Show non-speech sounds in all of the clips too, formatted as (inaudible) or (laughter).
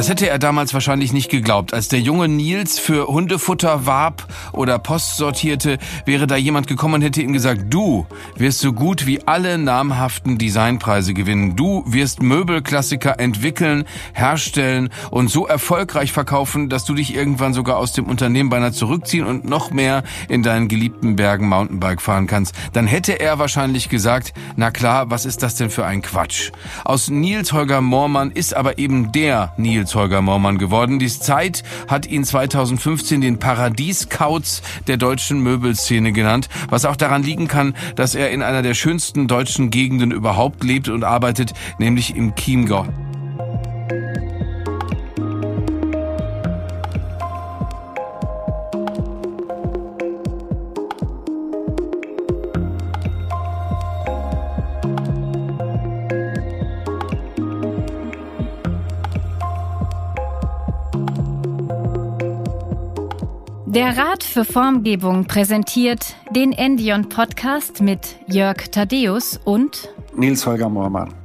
Das hätte er damals wahrscheinlich nicht geglaubt. Als der junge Nils für Hundefutter warb oder Post sortierte, wäre da jemand gekommen und hätte ihm gesagt, du wirst so gut wie alle namhaften Designpreise gewinnen. Du wirst Möbelklassiker entwickeln, herstellen und so erfolgreich verkaufen, dass du dich irgendwann sogar aus dem Unternehmen beinahe zurückziehen und noch mehr in deinen geliebten Bergen Mountainbike fahren kannst. Dann hätte er wahrscheinlich gesagt, na klar, was ist das denn für ein Quatsch? Aus Nils Holger Moormann ist aber eben der Nils Holger Moormann geworden. Die Zeit hat ihn 2015 den Paradieskauz der deutschen Möbelszene genannt, was auch daran liegen kann, dass er in einer der schönsten deutschen Gegenden überhaupt lebt und arbeitet, nämlich im Chiemgau. Der Rat für Formgebung präsentiert den Endion Podcast mit Jörg Thaddeus und Nils Holger Moormann.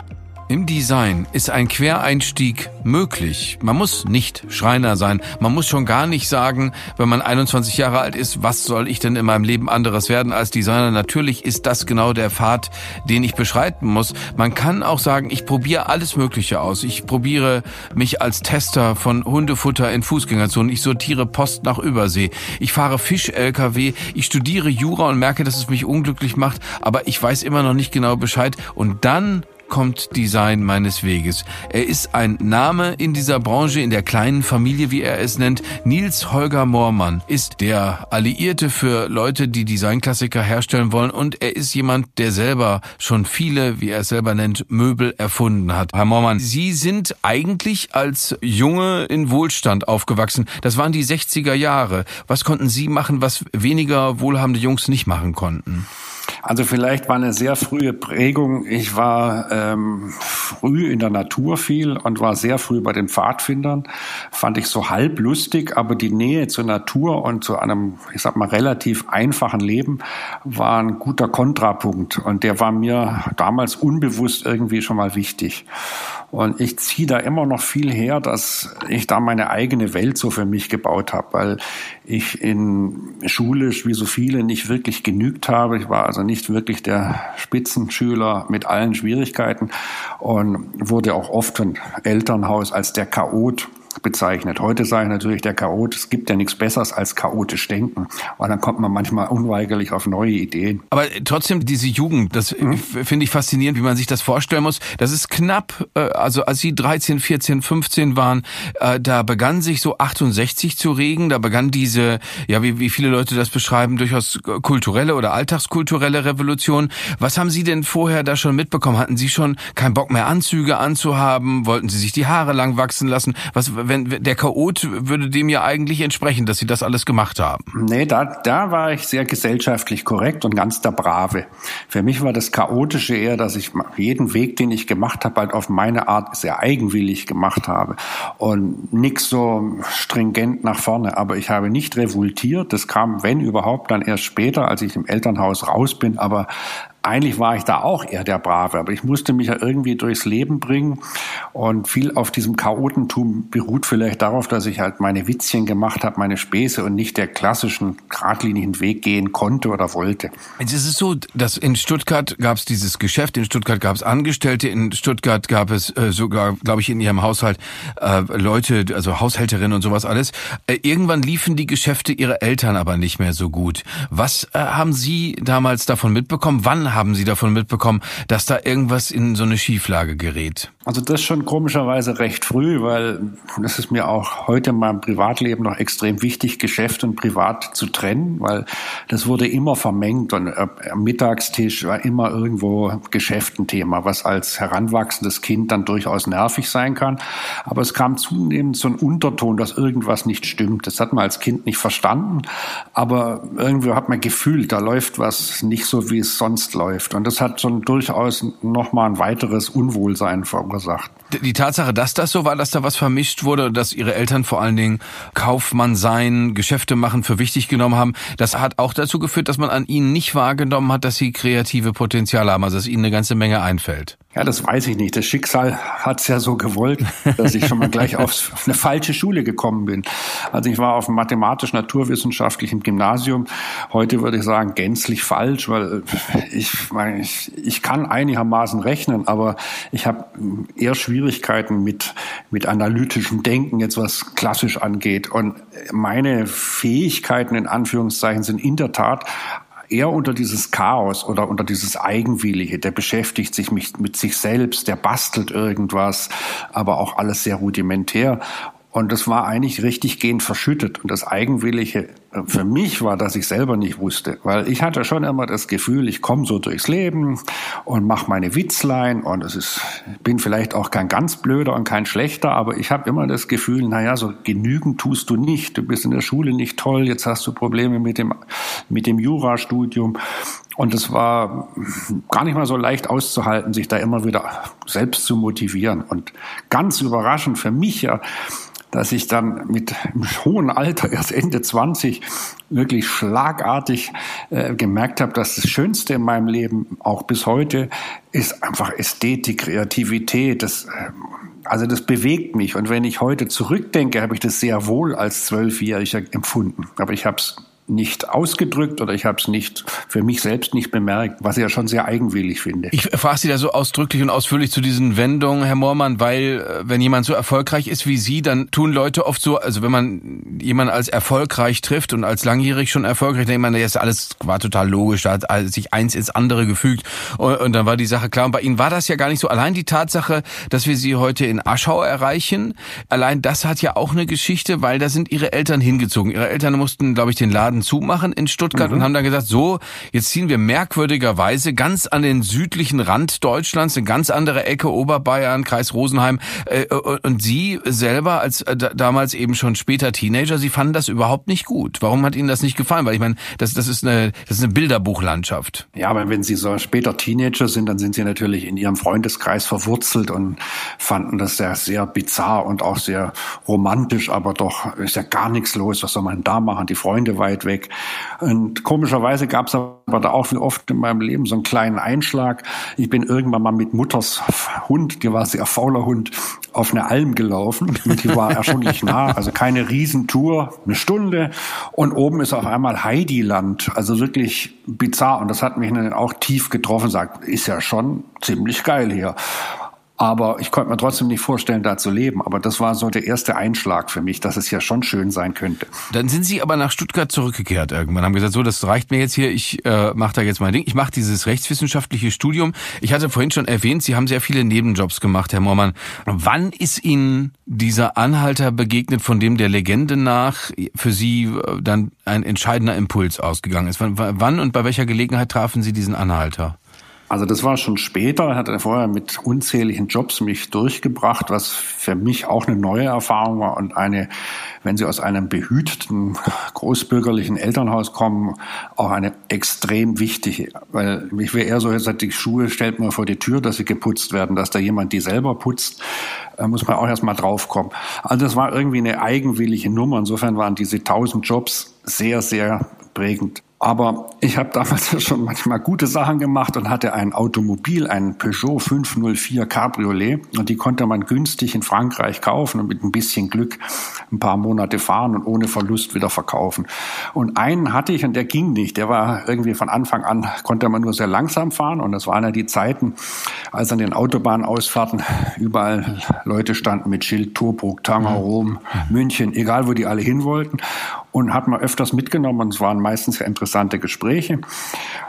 Im Design ist ein Quereinstieg möglich. Man muss nicht Schreiner sein. Man muss schon gar nicht sagen, wenn man 21 Jahre alt ist, was soll ich denn in meinem Leben anderes werden als Designer? Natürlich ist das genau der Pfad, den ich beschreiten muss. Man kann auch sagen, ich probiere alles Mögliche aus. Ich probiere mich als Tester von Hundefutter in Fußgängerzonen. Ich sortiere Post nach Übersee. Ich fahre Fisch-LKW. Ich studiere Jura und merke, dass es mich unglücklich macht. Aber ich weiß immer noch nicht genau Bescheid. Und dann kommt Design meines Weges. Er ist ein Name in dieser Branche, in der kleinen Familie, wie er es nennt. Nils Holger Moormann ist der Alliierte für Leute, die Designklassiker herstellen wollen und er ist jemand, der selber schon viele, wie er es selber nennt, Möbel erfunden hat. Herr Moormann, Sie sind eigentlich als Junge in Wohlstand aufgewachsen. Das waren die 60er Jahre. Was konnten Sie machen, was weniger wohlhabende Jungs nicht machen konnten? Also vielleicht war eine sehr frühe Prägung. Ich war ähm, früh in der Natur viel und war sehr früh bei den Pfadfindern. Fand ich so halb lustig, aber die Nähe zur Natur und zu einem, ich sag mal, relativ einfachen Leben war ein guter Kontrapunkt. Und der war mir damals unbewusst irgendwie schon mal wichtig. Und ich ziehe da immer noch viel her, dass ich da meine eigene Welt so für mich gebaut habe, weil ich in schulisch wie so viele nicht wirklich genügt habe. Ich war also nicht wirklich der Spitzenschüler mit allen Schwierigkeiten und wurde auch oft von Elternhaus als der Chaot bezeichnet. Heute sage ich natürlich der Chaot, es gibt ja nichts Besseres als chaotisch denken. Und dann kommt man manchmal unweigerlich auf neue Ideen. Aber trotzdem diese Jugend, das mhm. finde ich faszinierend, wie man sich das vorstellen muss. Das ist knapp, äh, also als Sie 13, 14, 15 waren, äh, da begann sich so 68 zu regen, da begann diese, ja, wie, wie viele Leute das beschreiben, durchaus kulturelle oder alltagskulturelle Revolution. Was haben Sie denn vorher da schon mitbekommen? Hatten Sie schon keinen Bock mehr Anzüge anzuhaben? Wollten Sie sich die Haare lang wachsen lassen? Was, wenn, der Chaot würde dem ja eigentlich entsprechen, dass Sie das alles gemacht haben. Nee, da, da war ich sehr gesellschaftlich korrekt und ganz der Brave. Für mich war das Chaotische eher, dass ich jeden Weg, den ich gemacht habe, halt auf meine Art sehr eigenwillig gemacht habe und nix so stringent nach vorne. Aber ich habe nicht revoltiert. Das kam, wenn überhaupt, dann erst später, als ich im Elternhaus raus bin. Aber eigentlich war ich da auch eher der Brave, aber ich musste mich ja irgendwie durchs Leben bringen und viel auf diesem Chaotentum beruht vielleicht darauf, dass ich halt meine Witzchen gemacht habe, meine Späße und nicht der klassischen geradlinigen Weg gehen konnte oder wollte. Jetzt ist es so, dass in Stuttgart gab es dieses Geschäft, in Stuttgart gab es Angestellte, in Stuttgart gab es äh, sogar, glaube ich, in ihrem Haushalt äh, Leute, also Haushälterinnen und sowas alles. Äh, irgendwann liefen die Geschäfte ihrer Eltern aber nicht mehr so gut. Was äh, haben Sie damals davon mitbekommen? Wann haben Sie davon mitbekommen, dass da irgendwas in so eine Schieflage gerät? Also das schon komischerweise recht früh, weil das ist mir auch heute in meinem Privatleben noch extrem wichtig, Geschäft und Privat zu trennen, weil das wurde immer vermengt und äh, am Mittagstisch war immer irgendwo Geschäft ein Thema, was als heranwachsendes Kind dann durchaus nervig sein kann. Aber es kam zunehmend so ein Unterton, dass irgendwas nicht stimmt. Das hat man als Kind nicht verstanden, aber irgendwie hat man gefühlt, da läuft was nicht so, wie es sonst läuft. Und das hat ein durchaus nochmal ein weiteres Unwohlsein verursacht verursacht. Die Tatsache, dass das so war, dass da was vermischt wurde, dass ihre Eltern vor allen Dingen Kaufmann sein, Geschäfte machen für wichtig genommen haben, das hat auch dazu geführt, dass man an ihnen nicht wahrgenommen hat, dass sie kreative Potenziale haben, also dass ihnen eine ganze Menge einfällt. Ja, das weiß ich nicht. Das Schicksal hat es ja so gewollt, dass ich schon mal gleich (laughs) auf eine falsche Schule gekommen bin. Also ich war auf dem mathematisch-naturwissenschaftlichen Gymnasium. Heute würde ich sagen, gänzlich falsch, weil ich, ich, ich kann einigermaßen rechnen, aber ich habe eher Schwierigkeiten mit, mit analytischem Denken, jetzt was klassisch angeht. Und meine Fähigkeiten in Anführungszeichen sind in der Tat eher unter dieses Chaos oder unter dieses Eigenwillige. Der beschäftigt sich mit, mit sich selbst, der bastelt irgendwas, aber auch alles sehr rudimentär. Und das war eigentlich richtig gehend verschüttet. Und das Eigenwillige äh, für mich war, dass ich selber nicht wusste. Weil ich hatte schon immer das Gefühl, ich komme so durchs Leben und mache meine Witzlein. Und es ist, bin vielleicht auch kein ganz blöder und kein schlechter, aber ich habe immer das Gefühl, naja, so genügend tust du nicht. Du bist in der Schule nicht toll, jetzt hast du Probleme mit dem, mit dem Jurastudium. Und es war gar nicht mal so leicht auszuhalten, sich da immer wieder selbst zu motivieren. Und ganz überraschend für mich ja, dass ich dann mit hohem Alter, erst Ende 20, wirklich schlagartig äh, gemerkt habe, dass das Schönste in meinem Leben, auch bis heute, ist einfach Ästhetik, Kreativität. Das, äh, also das bewegt mich. Und wenn ich heute zurückdenke, habe ich das sehr wohl als Zwölfjähriger empfunden. Aber ich habe es nicht ausgedrückt oder ich habe es nicht für mich selbst nicht bemerkt, was ich ja schon sehr eigenwillig finde. Ich frage Sie da so ausdrücklich und ausführlich zu diesen Wendungen, Herr Moormann, weil äh, wenn jemand so erfolgreich ist wie Sie, dann tun Leute oft so, also wenn man jemanden als erfolgreich trifft und als langjährig schon erfolgreich, denkt man, das alles war total logisch, da hat sich eins ins andere gefügt und, und dann war die Sache klar. Und bei Ihnen war das ja gar nicht so. Allein die Tatsache, dass wir Sie heute in Aschau erreichen, allein das hat ja auch eine Geschichte, weil da sind Ihre Eltern hingezogen. Ihre Eltern mussten, glaube ich, den Laden Laden zumachen in Stuttgart mhm. und haben dann gesagt, so, jetzt ziehen wir merkwürdigerweise ganz an den südlichen Rand Deutschlands, eine ganz andere Ecke, Oberbayern, Kreis Rosenheim. Äh, und Sie selber als äh, damals eben schon später Teenager, Sie fanden das überhaupt nicht gut. Warum hat Ihnen das nicht gefallen? Weil ich meine, das, das, ist, eine, das ist eine Bilderbuchlandschaft. Ja, aber wenn Sie so später Teenager sind, dann sind Sie natürlich in Ihrem Freundeskreis verwurzelt und fanden das sehr, sehr bizarr und auch sehr romantisch, aber doch ist ja gar nichts los. Was soll man da machen? Die Freunde weit weg. Und komischerweise gab es aber da auch wie oft in meinem Leben so einen kleinen Einschlag. Ich bin irgendwann mal mit Mutters Hund, die war sehr fauler Hund, auf eine Alm gelaufen. Und die war erstaunlich nah, also keine Riesentour, eine Stunde. Und oben ist auf einmal Heidiland, also wirklich bizarr. Und das hat mich dann auch tief getroffen, sagt, ist ja schon ziemlich geil hier. Aber ich konnte mir trotzdem nicht vorstellen, da zu leben. Aber das war so der erste Einschlag für mich, dass es ja schon schön sein könnte. Dann sind Sie aber nach Stuttgart zurückgekehrt irgendwann. Haben gesagt, so, das reicht mir jetzt hier. Ich äh, mache da jetzt mein Ding. Ich mache dieses rechtswissenschaftliche Studium. Ich hatte vorhin schon erwähnt, Sie haben sehr viele Nebenjobs gemacht, Herr Moormann. Wann ist Ihnen dieser Anhalter begegnet, von dem der Legende nach für Sie äh, dann ein entscheidender Impuls ausgegangen ist? Wann und bei welcher Gelegenheit trafen Sie diesen Anhalter? Also das war schon später, hat er vorher mit unzähligen Jobs mich durchgebracht, was für mich auch eine neue Erfahrung war und eine, wenn Sie aus einem behüteten (laughs) großbürgerlichen Elternhaus kommen, auch eine extrem wichtige. Weil ich wäre eher so, jetzt die Schuhe stellt man vor die Tür, dass sie geputzt werden, dass da jemand die selber putzt, muss man auch erstmal draufkommen. Also das war irgendwie eine eigenwillige Nummer. Insofern waren diese tausend Jobs sehr, sehr prägend. Aber ich habe damals (laughs) schon manchmal gute Sachen gemacht und hatte ein Automobil, ein Peugeot 504 Cabriolet. Und die konnte man günstig in Frankreich kaufen und mit ein bisschen Glück ein paar Monate fahren und ohne Verlust wieder verkaufen. Und einen hatte ich und der ging nicht. Der war irgendwie von Anfang an, konnte man nur sehr langsam fahren. Und das waren ja die Zeiten, als an den Autobahnausfahrten überall Leute standen mit Schild Turburg, Tanger, Rom, München, egal wo die alle hin wollten. Und hat man öfters mitgenommen. Und es waren meistens interessante Gespräche.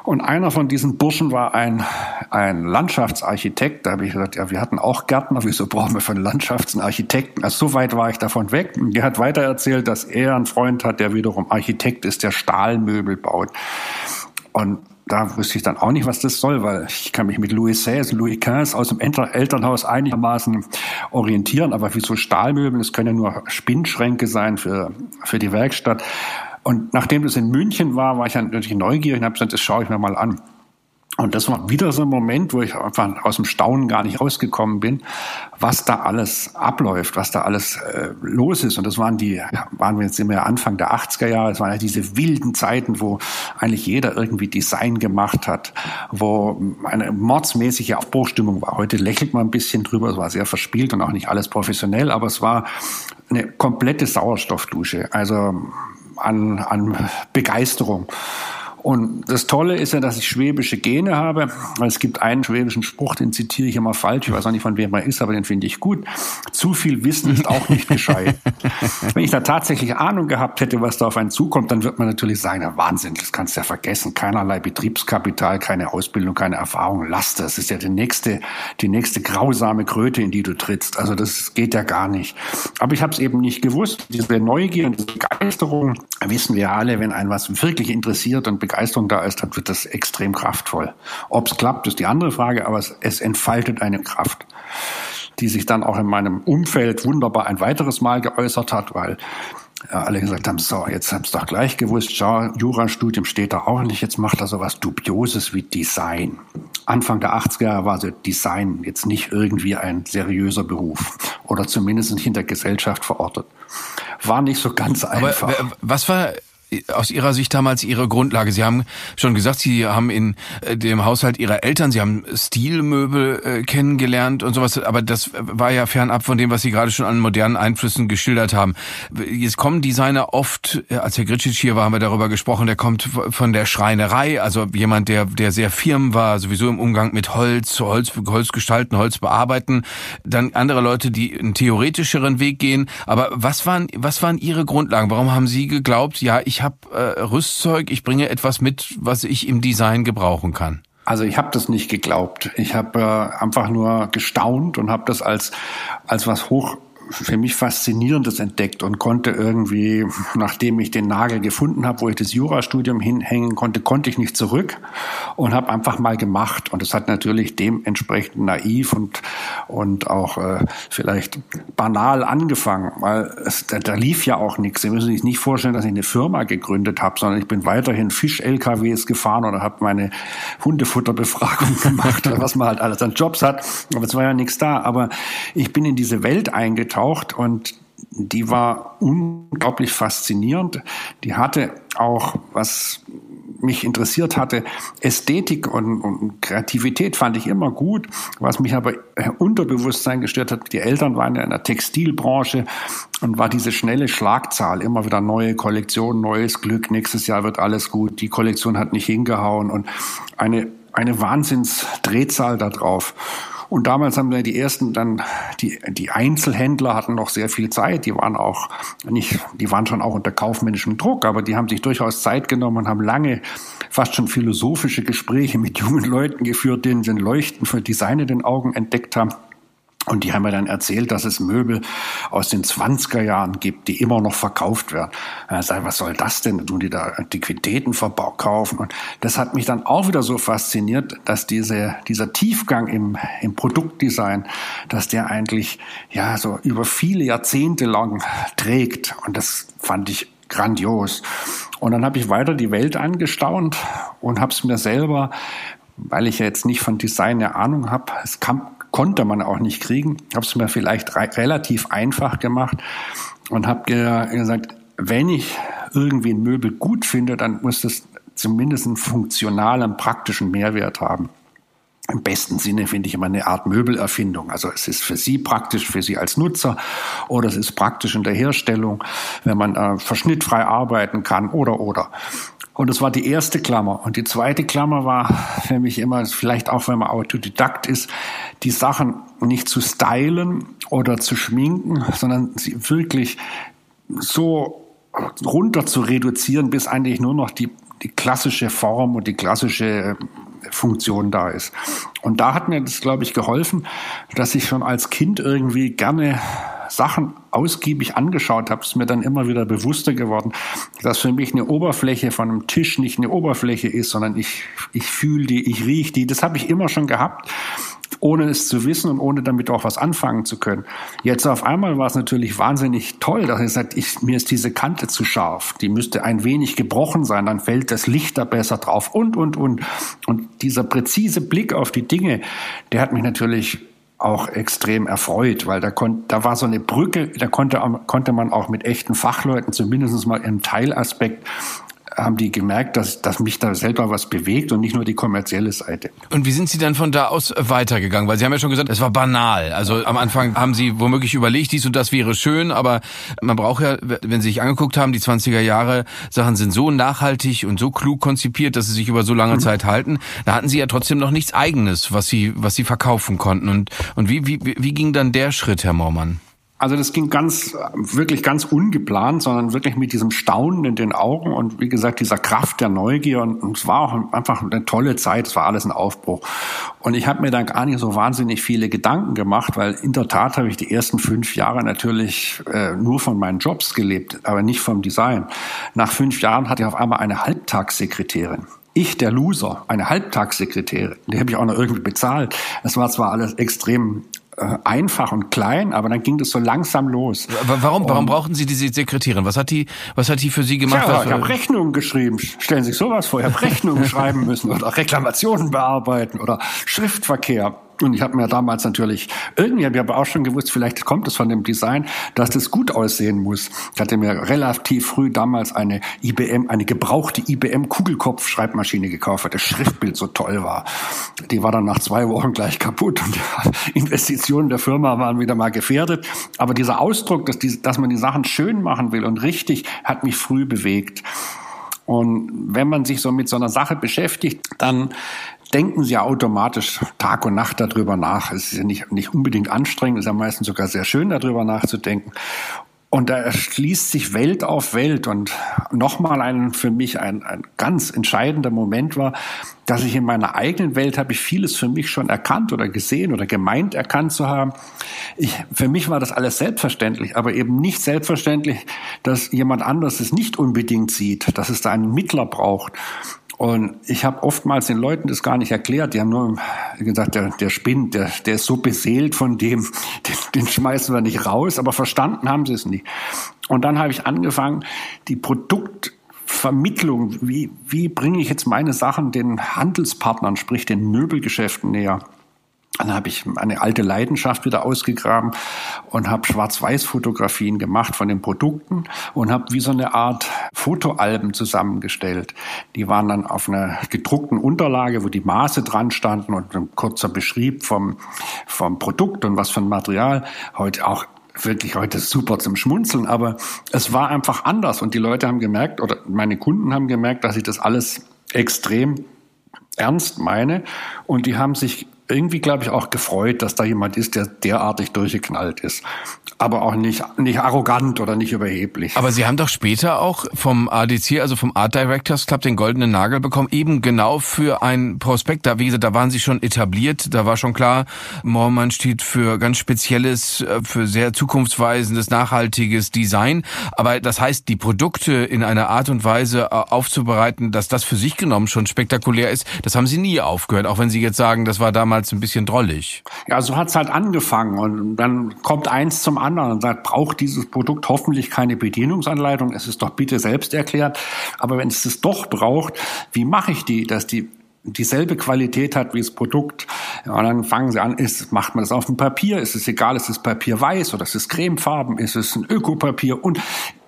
Und einer von diesen Burschen war ein, ein Landschaftsarchitekt. Da habe ich gesagt, ja, wir hatten auch Gärtner, wieso brauchen wir von Landschaftsarchitekten? Also so weit war ich davon weg. Und der hat weiter erzählt, dass er einen Freund hat, der wiederum Architekt ist, der Stahlmöbel baut. Und da wusste ich dann auch nicht, was das soll, weil ich kann mich mit Louis XVI, Louis XV aus dem Elternhaus einigermaßen orientieren, aber wieso Stahlmöbel? Das können ja nur Spinnschränke sein für, für die Werkstatt. Und nachdem das in München war, war ich dann natürlich neugierig und habe gesagt, das schaue ich mir mal an. Und das war wieder so ein Moment, wo ich einfach aus dem Staunen gar nicht rausgekommen bin, was da alles abläuft, was da alles äh, los ist. Und das waren die, waren wir jetzt immer Anfang der 80er Jahre, es waren ja diese wilden Zeiten, wo eigentlich jeder irgendwie Design gemacht hat, wo eine mordsmäßige Aufbruchstimmung war. Heute lächelt man ein bisschen drüber, es war sehr verspielt und auch nicht alles professionell, aber es war eine komplette Sauerstoffdusche, also an, an Begeisterung. Und das Tolle ist ja, dass ich schwäbische Gene habe. Es gibt einen schwäbischen Spruch, den zitiere ich immer falsch. Ich weiß auch nicht, von wem er ist, aber den finde ich gut. Zu viel Wissen ist auch nicht gescheit. (laughs) Wenn ich da tatsächlich Ahnung gehabt hätte, was da auf einen zukommt, dann wird man natürlich sagen, ja, Wahnsinn, das kannst du ja vergessen. Keinerlei Betriebskapital, keine Ausbildung, keine Erfahrung. Lass das. Das ist ja die nächste, die nächste grausame Kröte, in die du trittst. Also das geht ja gar nicht. Aber ich habe es eben nicht gewusst. Diese Neugier und diese Begeisterung wissen wir alle, wenn einen was wirklich interessiert und begeistert Begeisterung da ist, dann wird das extrem kraftvoll. Ob es klappt, ist die andere Frage, aber es, es entfaltet eine Kraft, die sich dann auch in meinem Umfeld wunderbar ein weiteres Mal geäußert hat, weil ja, alle gesagt haben, so, jetzt hab's doch gleich gewusst, schau, Jurastudium steht da auch nicht, jetzt macht er so was Dubioses wie Design. Anfang der 80er war so Design jetzt nicht irgendwie ein seriöser Beruf oder zumindest nicht in der Gesellschaft verortet. War nicht so ganz einfach. Aber was war aus Ihrer Sicht damals Ihre Grundlage? Sie haben schon gesagt, Sie haben in äh, dem Haushalt Ihrer Eltern, Sie haben Stilmöbel äh, kennengelernt und sowas, aber das war ja fernab von dem, was Sie gerade schon an modernen Einflüssen geschildert haben. Jetzt kommen Designer oft, äh, als Herr Gritschic hier war, haben wir darüber gesprochen, der kommt von der Schreinerei, also jemand, der, der sehr firm war, sowieso im Umgang mit Holz, Holz, Holz gestalten, Holz bearbeiten. Dann andere Leute, die einen theoretischeren Weg gehen. Aber was waren, was waren Ihre Grundlagen? Warum haben Sie geglaubt, ja, ich ich habe äh, Rüstzeug, ich bringe etwas mit, was ich im Design gebrauchen kann? Also ich habe das nicht geglaubt. Ich habe äh, einfach nur gestaunt und habe das als als was hoch für mich Faszinierendes entdeckt und konnte irgendwie, nachdem ich den Nagel gefunden habe, wo ich das Jurastudium hinhängen konnte, konnte ich nicht zurück und habe einfach mal gemacht. Und es hat natürlich dementsprechend naiv und, und auch äh, vielleicht banal angefangen, weil es, da, da lief ja auch nichts. Sie müssen sich nicht vorstellen, dass ich eine Firma gegründet habe, sondern ich bin weiterhin Fisch-LKWs gefahren oder habe meine Hundefutterbefragung gemacht oder (laughs) was man halt alles an Jobs hat. Aber es war ja nichts da. Aber ich bin in diese Welt eingetreten getaucht und die war unglaublich faszinierend. Die hatte auch, was mich interessiert hatte, Ästhetik und, und, Kreativität fand ich immer gut. Was mich aber Unterbewusstsein gestört hat, die Eltern waren ja in der Textilbranche und war diese schnelle Schlagzahl, immer wieder neue Kollektion, neues Glück, nächstes Jahr wird alles gut, die Kollektion hat nicht hingehauen und eine, eine Wahnsinnsdrehzahl da drauf. Und damals haben wir die ersten dann, die, die Einzelhändler hatten noch sehr viel Zeit. Die waren auch nicht, die waren schon auch unter kaufmännischem Druck, aber die haben sich durchaus Zeit genommen und haben lange, fast schon philosophische Gespräche mit jungen Leuten geführt, denen sie ein Leuchten für Design in den Augen entdeckt haben. Und die haben mir dann erzählt, dass es Möbel aus den 20er Jahren gibt, die immer noch verkauft werden. Er sagt, was soll das denn? Tun die da Antiquitäten verkaufen? Und das hat mich dann auch wieder so fasziniert, dass diese, dieser Tiefgang im, im Produktdesign, dass der eigentlich, ja, so über viele Jahrzehnte lang trägt. Und das fand ich grandios. Und dann habe ich weiter die Welt angestaunt und habe es mir selber, weil ich ja jetzt nicht von Design eine Ahnung habe, es kam konnte man auch nicht kriegen. Habe es mir vielleicht relativ einfach gemacht und habe gesagt, wenn ich irgendwie ein Möbel gut finde, dann muss es zumindest einen funktionalen, praktischen Mehrwert haben. Im besten Sinne finde ich immer eine Art Möbelerfindung. Also es ist für Sie praktisch, für Sie als Nutzer, oder es ist praktisch in der Herstellung, wenn man äh, verschnittfrei arbeiten kann, oder, oder. Und das war die erste Klammer. Und die zweite Klammer war (laughs) für mich immer, vielleicht auch wenn man Autodidakt ist, die Sachen nicht zu stylen oder zu schminken, sondern sie wirklich so runter zu reduzieren, bis eigentlich nur noch die, die klassische Form und die klassische Funktion da ist. Und da hat mir das, glaube ich, geholfen, dass ich schon als Kind irgendwie gerne Sachen ausgiebig angeschaut habe, ist mir dann immer wieder bewusster geworden, dass für mich eine Oberfläche von einem Tisch nicht eine Oberfläche ist, sondern ich, ich fühle die, ich rieche die. Das habe ich immer schon gehabt. Ohne es zu wissen und ohne damit auch was anfangen zu können. Jetzt auf einmal war es natürlich wahnsinnig toll, dass er sagt, ich, mir ist diese Kante zu scharf, die müsste ein wenig gebrochen sein, dann fällt das Licht da besser drauf und, und, und. Und dieser präzise Blick auf die Dinge, der hat mich natürlich auch extrem erfreut, weil da, kon, da war so eine Brücke, da konnte, konnte man auch mit echten Fachleuten zumindest mal im Teilaspekt haben die gemerkt, dass, dass mich da selber was bewegt und nicht nur die kommerzielle Seite. Und wie sind Sie dann von da aus weitergegangen? Weil Sie haben ja schon gesagt, es war banal. Also am Anfang haben Sie womöglich überlegt, dies und das wäre schön, aber man braucht ja, wenn Sie sich angeguckt haben, die 20er Jahre Sachen sind so nachhaltig und so klug konzipiert, dass sie sich über so lange mhm. Zeit halten. Da hatten Sie ja trotzdem noch nichts Eigenes, was Sie, was Sie verkaufen konnten. Und, und wie, wie, wie ging dann der Schritt, Herr Mormann? Also das ging ganz, wirklich ganz ungeplant, sondern wirklich mit diesem Staunen in den Augen und wie gesagt, dieser Kraft der Neugier. Und, und es war auch einfach eine tolle Zeit, es war alles ein Aufbruch. Und ich habe mir dann gar nicht so wahnsinnig viele Gedanken gemacht, weil in der Tat habe ich die ersten fünf Jahre natürlich äh, nur von meinen Jobs gelebt, aber nicht vom Design. Nach fünf Jahren hatte ich auf einmal eine Halbtagssekretärin ich, der Loser, eine Halbtagssekretärin, die habe ich auch noch irgendwie bezahlt. Es war zwar alles extrem einfach und klein, aber dann ging das so langsam los. Warum, warum brauchten Sie diese Sekretärin? Was hat die, was hat die für Sie gemacht? Ja, ich habe Rechnungen geschrieben. Stellen Sie sich sowas vor. Ich habe Rechnungen (laughs) schreiben müssen oder Reklamationen bearbeiten oder Schriftverkehr. Und ich habe mir damals natürlich, irgendwie habe ich aber auch schon gewusst, vielleicht kommt es von dem Design, dass das gut aussehen muss. Ich hatte mir relativ früh damals eine IBM, eine gebrauchte IBM Kugelkopf-Schreibmaschine gekauft, weil das Schriftbild so toll war. Die war dann nach zwei Wochen gleich kaputt und die (laughs) Investitionen der Firma waren wieder mal gefährdet. Aber dieser Ausdruck, dass, die, dass man die Sachen schön machen will und richtig, hat mich früh bewegt. Und wenn man sich so mit so einer Sache beschäftigt, dann denken sie ja automatisch Tag und Nacht darüber nach. Es ist ja nicht, nicht unbedingt anstrengend, es ist ja meistens sogar sehr schön, darüber nachzudenken. Und da erschließt sich Welt auf Welt. Und nochmal ein, für mich ein, ein ganz entscheidender Moment war, dass ich in meiner eigenen Welt habe ich vieles für mich schon erkannt oder gesehen oder gemeint erkannt zu haben. Ich, für mich war das alles selbstverständlich, aber eben nicht selbstverständlich, dass jemand anderes es nicht unbedingt sieht, dass es da einen Mittler braucht. Und ich habe oftmals den Leuten das gar nicht erklärt. Die haben nur gesagt, der, der spinnt, der, der ist so beseelt von dem, (laughs) den, den schmeißen wir nicht raus. Aber verstanden haben sie es nicht. Und dann habe ich angefangen, die Produktvermittlung, wie, wie bringe ich jetzt meine Sachen den Handelspartnern, sprich den Möbelgeschäften näher. Dann habe ich eine alte Leidenschaft wieder ausgegraben und habe Schwarz-Weiß-Fotografien gemacht von den Produkten und habe wie so eine Art Fotoalben zusammengestellt. Die waren dann auf einer gedruckten Unterlage, wo die Maße dran standen und ein kurzer Beschrieb vom, vom Produkt und was für ein Material. Heute auch wirklich heute super zum Schmunzeln, aber es war einfach anders und die Leute haben gemerkt oder meine Kunden haben gemerkt, dass ich das alles extrem ernst meine und die haben sich irgendwie, glaube ich, auch gefreut, dass da jemand ist, der derartig durchgeknallt ist. Aber auch nicht, nicht arrogant oder nicht überheblich. Aber Sie haben doch später auch vom ADC, also vom Art Directors Club, den goldenen Nagel bekommen, eben genau für ein Prospekt. Da, wie gesagt, da waren Sie schon etabliert. Da war schon klar, Mormann steht für ganz spezielles, äh, für sehr zukunftsweisendes, nachhaltiges Design. Aber das heißt, die Produkte in einer Art und Weise äh, aufzubereiten, dass das für sich genommen schon spektakulär ist, das haben Sie nie aufgehört. Auch wenn Sie jetzt sagen, das war damals damals ein bisschen drollig. Ja, so hat's halt angefangen und dann kommt eins zum anderen und sagt, braucht dieses Produkt hoffentlich keine Bedienungsanleitung, es ist doch bitte selbst erklärt, aber wenn es es doch braucht, wie mache ich die, dass die dieselbe Qualität hat wie das Produkt. Und dann fangen sie an, ist, macht man das auf dem Papier? Ist es egal, ist es Papier weiß oder ist es cremefarben? Ist es ein Ökopapier? Und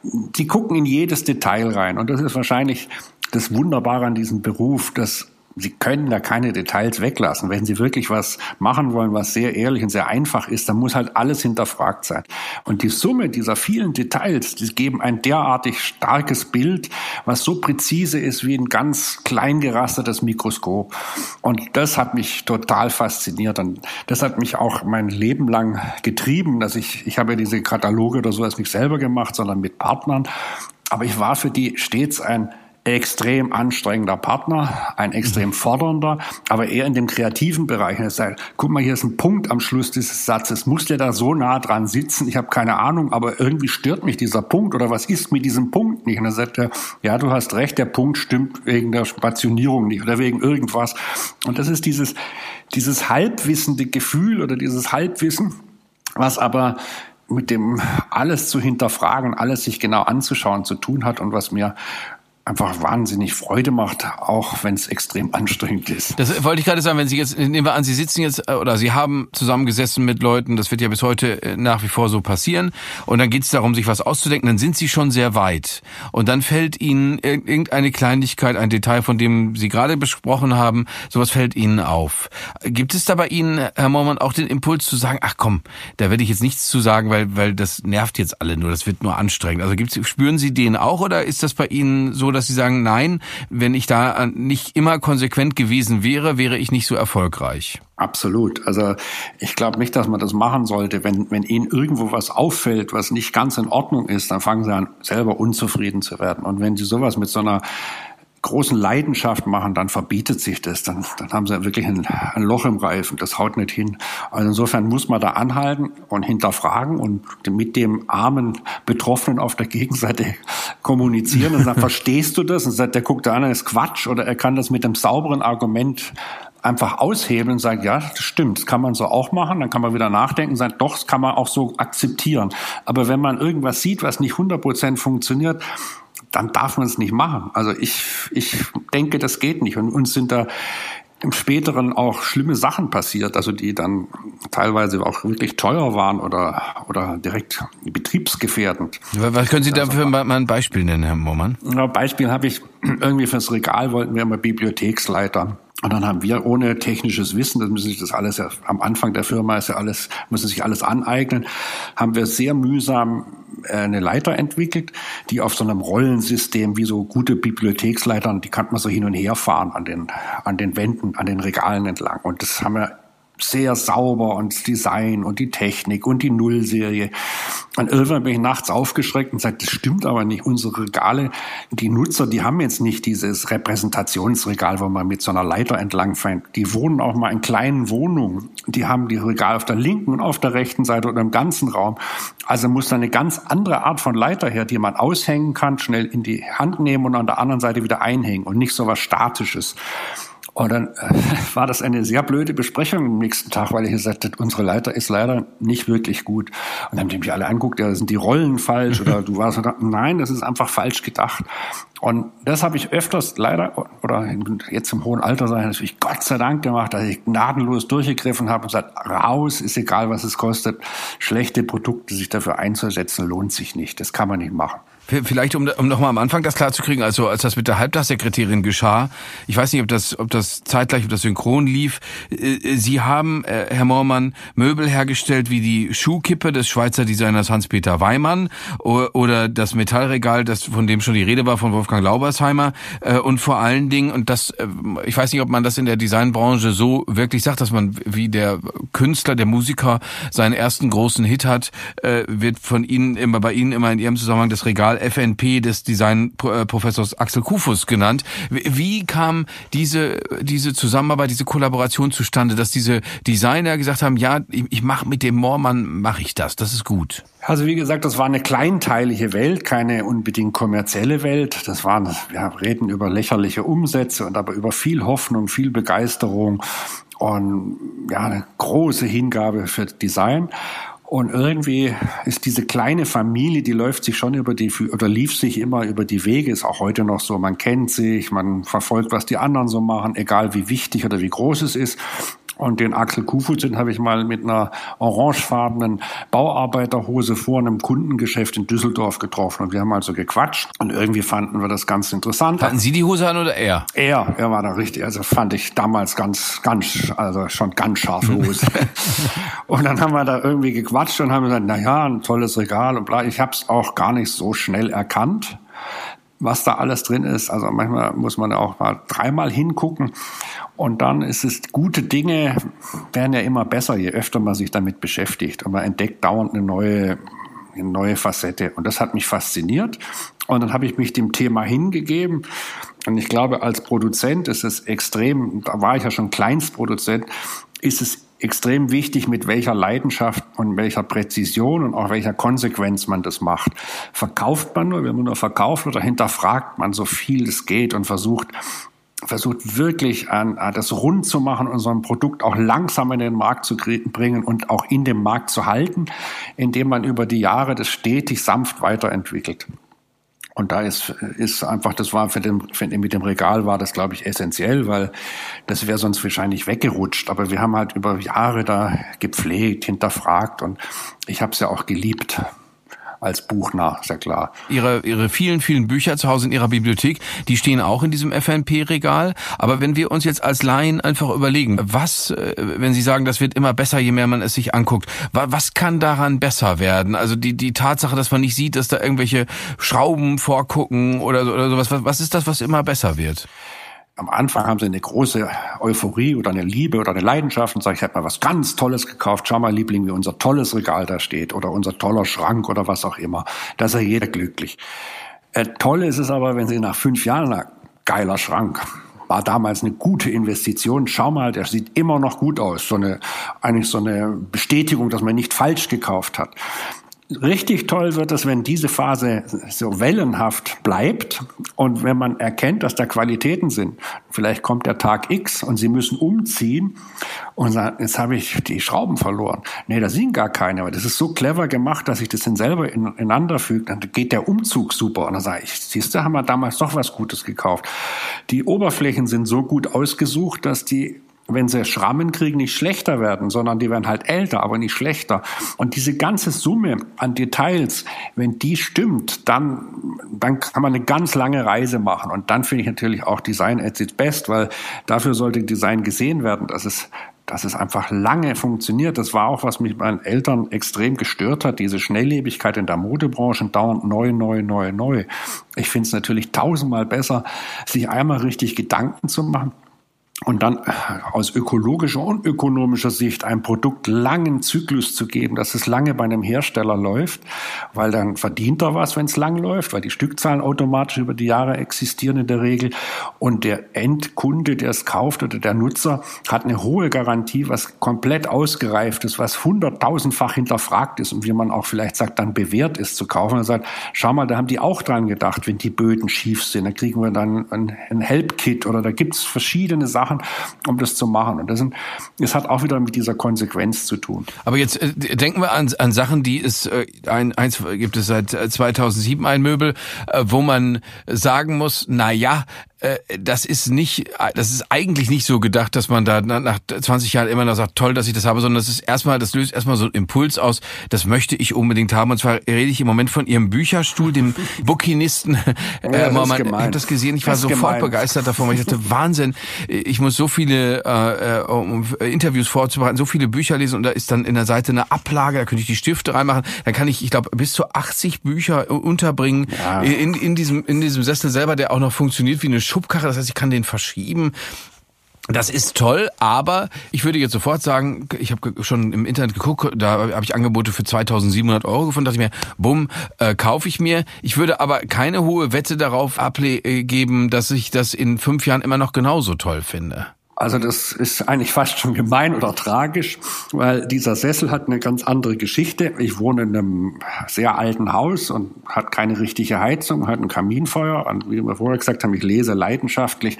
die gucken in jedes Detail rein. Und das ist wahrscheinlich das Wunderbare an diesem Beruf, dass Sie können da keine Details weglassen. Wenn Sie wirklich was machen wollen, was sehr ehrlich und sehr einfach ist, dann muss halt alles hinterfragt sein. Und die Summe dieser vielen Details, die geben ein derartig starkes Bild, was so präzise ist wie ein ganz klein gerastertes Mikroskop. Und das hat mich total fasziniert. Und das hat mich auch mein Leben lang getrieben, dass ich, ich habe ja diese Kataloge oder sowas nicht selber gemacht, sondern mit Partnern. Aber ich war für die stets ein extrem anstrengender Partner, ein extrem fordernder, aber eher in dem kreativen Bereich. Er sagt, guck mal, hier ist ein Punkt am Schluss dieses Satzes. Muss der da so nah dran sitzen? Ich habe keine Ahnung, aber irgendwie stört mich dieser Punkt oder was ist mit diesem Punkt nicht? Und dann sagt er, ja, du hast recht, der Punkt stimmt wegen der Spationierung nicht oder wegen irgendwas. Und das ist dieses, dieses halbwissende Gefühl oder dieses Halbwissen, was aber mit dem alles zu hinterfragen, alles sich genau anzuschauen zu tun hat und was mir einfach wahnsinnig Freude macht, auch wenn es extrem (laughs) anstrengend ist. Das wollte ich gerade sagen, wenn Sie jetzt, nehmen wir an, Sie sitzen jetzt äh, oder Sie haben zusammengesessen mit Leuten, das wird ja bis heute äh, nach wie vor so passieren, und dann geht es darum, sich was auszudenken, dann sind Sie schon sehr weit. Und dann fällt Ihnen irgendeine Kleinigkeit, ein Detail, von dem Sie gerade besprochen haben, sowas fällt Ihnen auf. Gibt es da bei Ihnen, Herr Mormann, auch den Impuls zu sagen, ach komm, da werde ich jetzt nichts zu sagen, weil, weil das nervt jetzt alle nur, das wird nur anstrengend. Also gibt's, spüren Sie den auch oder ist das bei Ihnen so, dass Sie sagen, nein, wenn ich da nicht immer konsequent gewesen wäre, wäre ich nicht so erfolgreich? Absolut. Also ich glaube nicht, dass man das machen sollte. Wenn, wenn Ihnen irgendwo was auffällt, was nicht ganz in Ordnung ist, dann fangen Sie an, selber unzufrieden zu werden. Und wenn Sie sowas mit so einer großen Leidenschaft machen, dann verbietet sich das. Dann, dann haben sie wirklich ein, ein, Loch im Reifen. Das haut nicht hin. Also insofern muss man da anhalten und hinterfragen und mit dem armen Betroffenen auf der Gegenseite (laughs) kommunizieren und sagen, (laughs) verstehst du das? Und sagt, der guckt da an, das ist Quatsch. Oder er kann das mit einem sauberen Argument einfach aushebeln und sagen, ja, das stimmt, das kann man so auch machen, dann kann man wieder nachdenken und sagen, doch, das kann man auch so akzeptieren. Aber wenn man irgendwas sieht, was nicht 100 Prozent funktioniert, dann darf man es nicht machen. Also ich, ich denke, das geht nicht. Und uns sind da im späteren auch schlimme Sachen passiert, also die dann teilweise auch wirklich teuer waren oder, oder direkt betriebsgefährdend. Was können Sie dafür also, mal ein Beispiel nennen, Herr Mohrmann? Ein Beispiel habe ich (clears throat) irgendwie fürs Regal wollten wir immer Bibliotheksleiter und dann haben wir ohne technisches Wissen, das müssen sich das alles ja, am Anfang der Firma ist ja alles, müssen sich alles aneignen, haben wir sehr mühsam äh, eine Leiter entwickelt, die auf so einem Rollensystem wie so gute Bibliotheksleitern, die kann man so hin und her fahren an den, an den Wänden, an den Regalen entlang. Und das haben wir sehr sauber und das Design und die Technik und die Nullserie. Und irgendwann bin ich nachts aufgeschreckt und sagte, das stimmt aber nicht. Unsere Regale, die Nutzer, die haben jetzt nicht dieses Repräsentationsregal, wo man mit so einer Leiter entlang fährt. Die wohnen auch mal in kleinen Wohnungen. Die haben die Regale auf der linken und auf der rechten Seite oder im ganzen Raum. Also muss da eine ganz andere Art von Leiter her, die man aushängen kann, schnell in die Hand nehmen und an der anderen Seite wieder einhängen und nicht so was Statisches. Und dann äh, (laughs) war das eine sehr blöde Besprechung am nächsten Tag, weil ich gesagt habe, unsere Leiter ist leider nicht wirklich gut. Und dann haben die mich alle anguckt, ja, sind die Rollen falsch oder du warst, nein, das ist einfach falsch gedacht. Und das habe ich öfters leider oder jetzt im hohen Alter sein natürlich Gott sei Dank gemacht, dass ich gnadenlos durchgegriffen habe und gesagt, raus, ist egal, was es kostet. Schlechte Produkte sich dafür einzusetzen, lohnt sich nicht. Das kann man nicht machen. Vielleicht, um, um nochmal am Anfang das klarzukriegen, also als das mit der Halbtagssekretärin geschah, ich weiß nicht, ob das, ob das zeitgleich, ob das synchron lief, äh, Sie haben, äh, Herr Moormann, Möbel hergestellt wie die Schuhkippe des Schweizer Designers Hans-Peter Weimann oder das Metallregal, das von dem schon die Rede war, von Wolfgang Laubersheimer äh, und vor allen Dingen, und das, ich weiß nicht, ob man das in der Designbranche so wirklich sagt, dass man wie der Künstler, der Musiker seinen ersten großen Hit hat, wird von Ihnen immer, bei Ihnen immer in Ihrem Zusammenhang das Regal FNP des Designprofessors Axel Kufus genannt. Wie kam diese, diese Zusammenarbeit, diese Kollaboration zustande, dass diese Designer gesagt haben, ja, ich, ich mache mit dem Moormann, mache ich das, das ist gut? Also wie gesagt, das war eine kleinteilige Welt, keine unbedingt kommerzielle Welt. Das waren, wir reden über lächerliche Umsätze und aber über viel Hoffnung, viel Begeisterung und ja, eine große Hingabe für Design. Und irgendwie ist diese kleine Familie, die läuft sich schon über die, oder lief sich immer über die Wege, ist auch heute noch so. Man kennt sich, man verfolgt, was die anderen so machen, egal wie wichtig oder wie groß es ist. Und den Axel Kufut, den habe ich mal mit einer orangefarbenen Bauarbeiterhose vor einem Kundengeschäft in Düsseldorf getroffen. Und wir haben also gequatscht. Und irgendwie fanden wir das ganz interessant. Hatten Sie die Hose an oder er? Er, er war da richtig. Also fand ich damals ganz, ganz, also schon ganz scharfe Hose. (laughs) und dann haben wir da irgendwie gequatscht und haben gesagt, na ja, ein tolles Regal und bla. Ich habe es auch gar nicht so schnell erkannt was da alles drin ist. Also manchmal muss man auch mal dreimal hingucken. Und dann ist es, gute Dinge werden ja immer besser, je öfter man sich damit beschäftigt. Und man entdeckt dauernd eine neue eine neue Facette. Und das hat mich fasziniert. Und dann habe ich mich dem Thema hingegeben. Und ich glaube, als Produzent ist es extrem, da war ich ja schon Kleinstproduzent, ist es extrem wichtig, mit welcher Leidenschaft und welcher Präzision und auch welcher Konsequenz man das macht. Verkauft man nur, wenn man nur verkauft oder hinterfragt man so viel es geht und versucht, versucht wirklich an, an das rund zu machen ein Produkt auch langsam in den Markt zu bringen und auch in dem Markt zu halten, indem man über die Jahre das stetig sanft weiterentwickelt. Und da ist, ist einfach, das war für den, für den, mit dem Regal war das, glaube ich, essentiell, weil das wäre sonst wahrscheinlich weggerutscht. Aber wir haben halt über Jahre da gepflegt, hinterfragt und ich habe es ja auch geliebt als Buchnah, sehr klar. Ihre, Ihre vielen, vielen Bücher zu Hause in Ihrer Bibliothek, die stehen auch in diesem FNP-Regal. Aber wenn wir uns jetzt als Laien einfach überlegen, was, äh, wenn Sie sagen, das wird immer besser, je mehr man es sich anguckt, was kann daran besser werden? Also die, die Tatsache, dass man nicht sieht, dass da irgendwelche Schrauben vorgucken oder, oder sowas, was ist das, was immer besser wird? Am Anfang haben sie eine große Euphorie oder eine Liebe oder eine Leidenschaft und sagen, ich habe mal was ganz Tolles gekauft. Schau mal, Liebling, wie unser tolles Regal da steht oder unser toller Schrank oder was auch immer. Da ist ja jeder glücklich. Äh, toll ist es aber, wenn sie nach fünf Jahren, na, geiler Schrank, war damals eine gute Investition. Schau mal, der sieht immer noch gut aus. So eine, eigentlich so eine Bestätigung, dass man nicht falsch gekauft hat. Richtig toll wird es, wenn diese Phase so wellenhaft bleibt und wenn man erkennt, dass da Qualitäten sind. Vielleicht kommt der Tag X und Sie müssen umziehen und sagen, jetzt habe ich die Schrauben verloren. Nee, da sind gar keine, aber das ist so clever gemacht, dass ich das dann selber ineinander füge. Dann geht der Umzug super. Und dann sage ich, siehst du, haben wir damals doch was Gutes gekauft. Die Oberflächen sind so gut ausgesucht, dass die wenn sie Schrammen kriegen, nicht schlechter werden, sondern die werden halt älter, aber nicht schlechter. Und diese ganze Summe an Details, wenn die stimmt, dann, dann kann man eine ganz lange Reise machen. Und dann finde ich natürlich auch Design at its best, weil dafür sollte Design gesehen werden, dass es dass es einfach lange funktioniert. Das war auch, was mich meinen Eltern extrem gestört hat, diese Schnelllebigkeit in der Modebranche, dauernd neu, neu, neu, neu. Ich finde es natürlich tausendmal besser, sich einmal richtig Gedanken zu machen und dann äh, aus ökologischer und ökonomischer Sicht ein Produkt langen Zyklus zu geben, dass es lange bei einem Hersteller läuft, weil dann verdient er was, wenn es lang läuft, weil die Stückzahlen automatisch über die Jahre existieren in der Regel und der Endkunde, der es kauft oder der Nutzer hat eine hohe Garantie, was komplett ausgereift ist, was hunderttausendfach hinterfragt ist und wie man auch vielleicht sagt, dann bewährt ist zu kaufen. Er sagt, schau mal, da haben die auch dran gedacht, wenn die Böden schief sind, dann kriegen wir dann ein, Help-Kit oder da gibt's verschiedene Sachen, Sachen, um das zu machen. Und das, sind, das hat auch wieder mit dieser Konsequenz zu tun. Aber jetzt äh, denken wir an, an Sachen, die es äh, ein, eins gibt es seit 2007 äh, ein Möbel, äh, wo man sagen muss, na ja, das ist nicht, das ist eigentlich nicht so gedacht, dass man da nach 20 Jahren immer noch sagt, toll, dass ich das habe, sondern das ist erstmal, das löst erstmal so einen Impuls aus, das möchte ich unbedingt haben. Und zwar rede ich im Moment von ihrem Bücherstuhl, dem (laughs) Bookinisten. Ja, äh, man, ich habe das gesehen, ich war sofort gemein. begeistert davon, weil ich dachte, (laughs) Wahnsinn, ich muss so viele äh, um Interviews vorzubereiten, so viele Bücher lesen und da ist dann in der Seite eine Ablage, da könnte ich die Stifte reinmachen, dann kann ich, ich glaube, bis zu 80 Bücher unterbringen ja. in, in, diesem, in diesem Sessel selber, der auch noch funktioniert wie eine Schubkarre, das heißt, ich kann den verschieben. Das ist toll, aber ich würde jetzt sofort sagen, ich habe schon im Internet geguckt, da habe ich Angebote für 2700 Euro gefunden, dachte ich mir, bumm, äh, kaufe ich mir. Ich würde aber keine hohe Wette darauf abgeben, dass ich das in fünf Jahren immer noch genauso toll finde. Also das ist eigentlich fast schon gemein oder tragisch, weil dieser Sessel hat eine ganz andere Geschichte. Ich wohne in einem sehr alten Haus und hat keine richtige Heizung, hat ein Kaminfeuer. Und wie wir vorher gesagt haben, ich lese leidenschaftlich.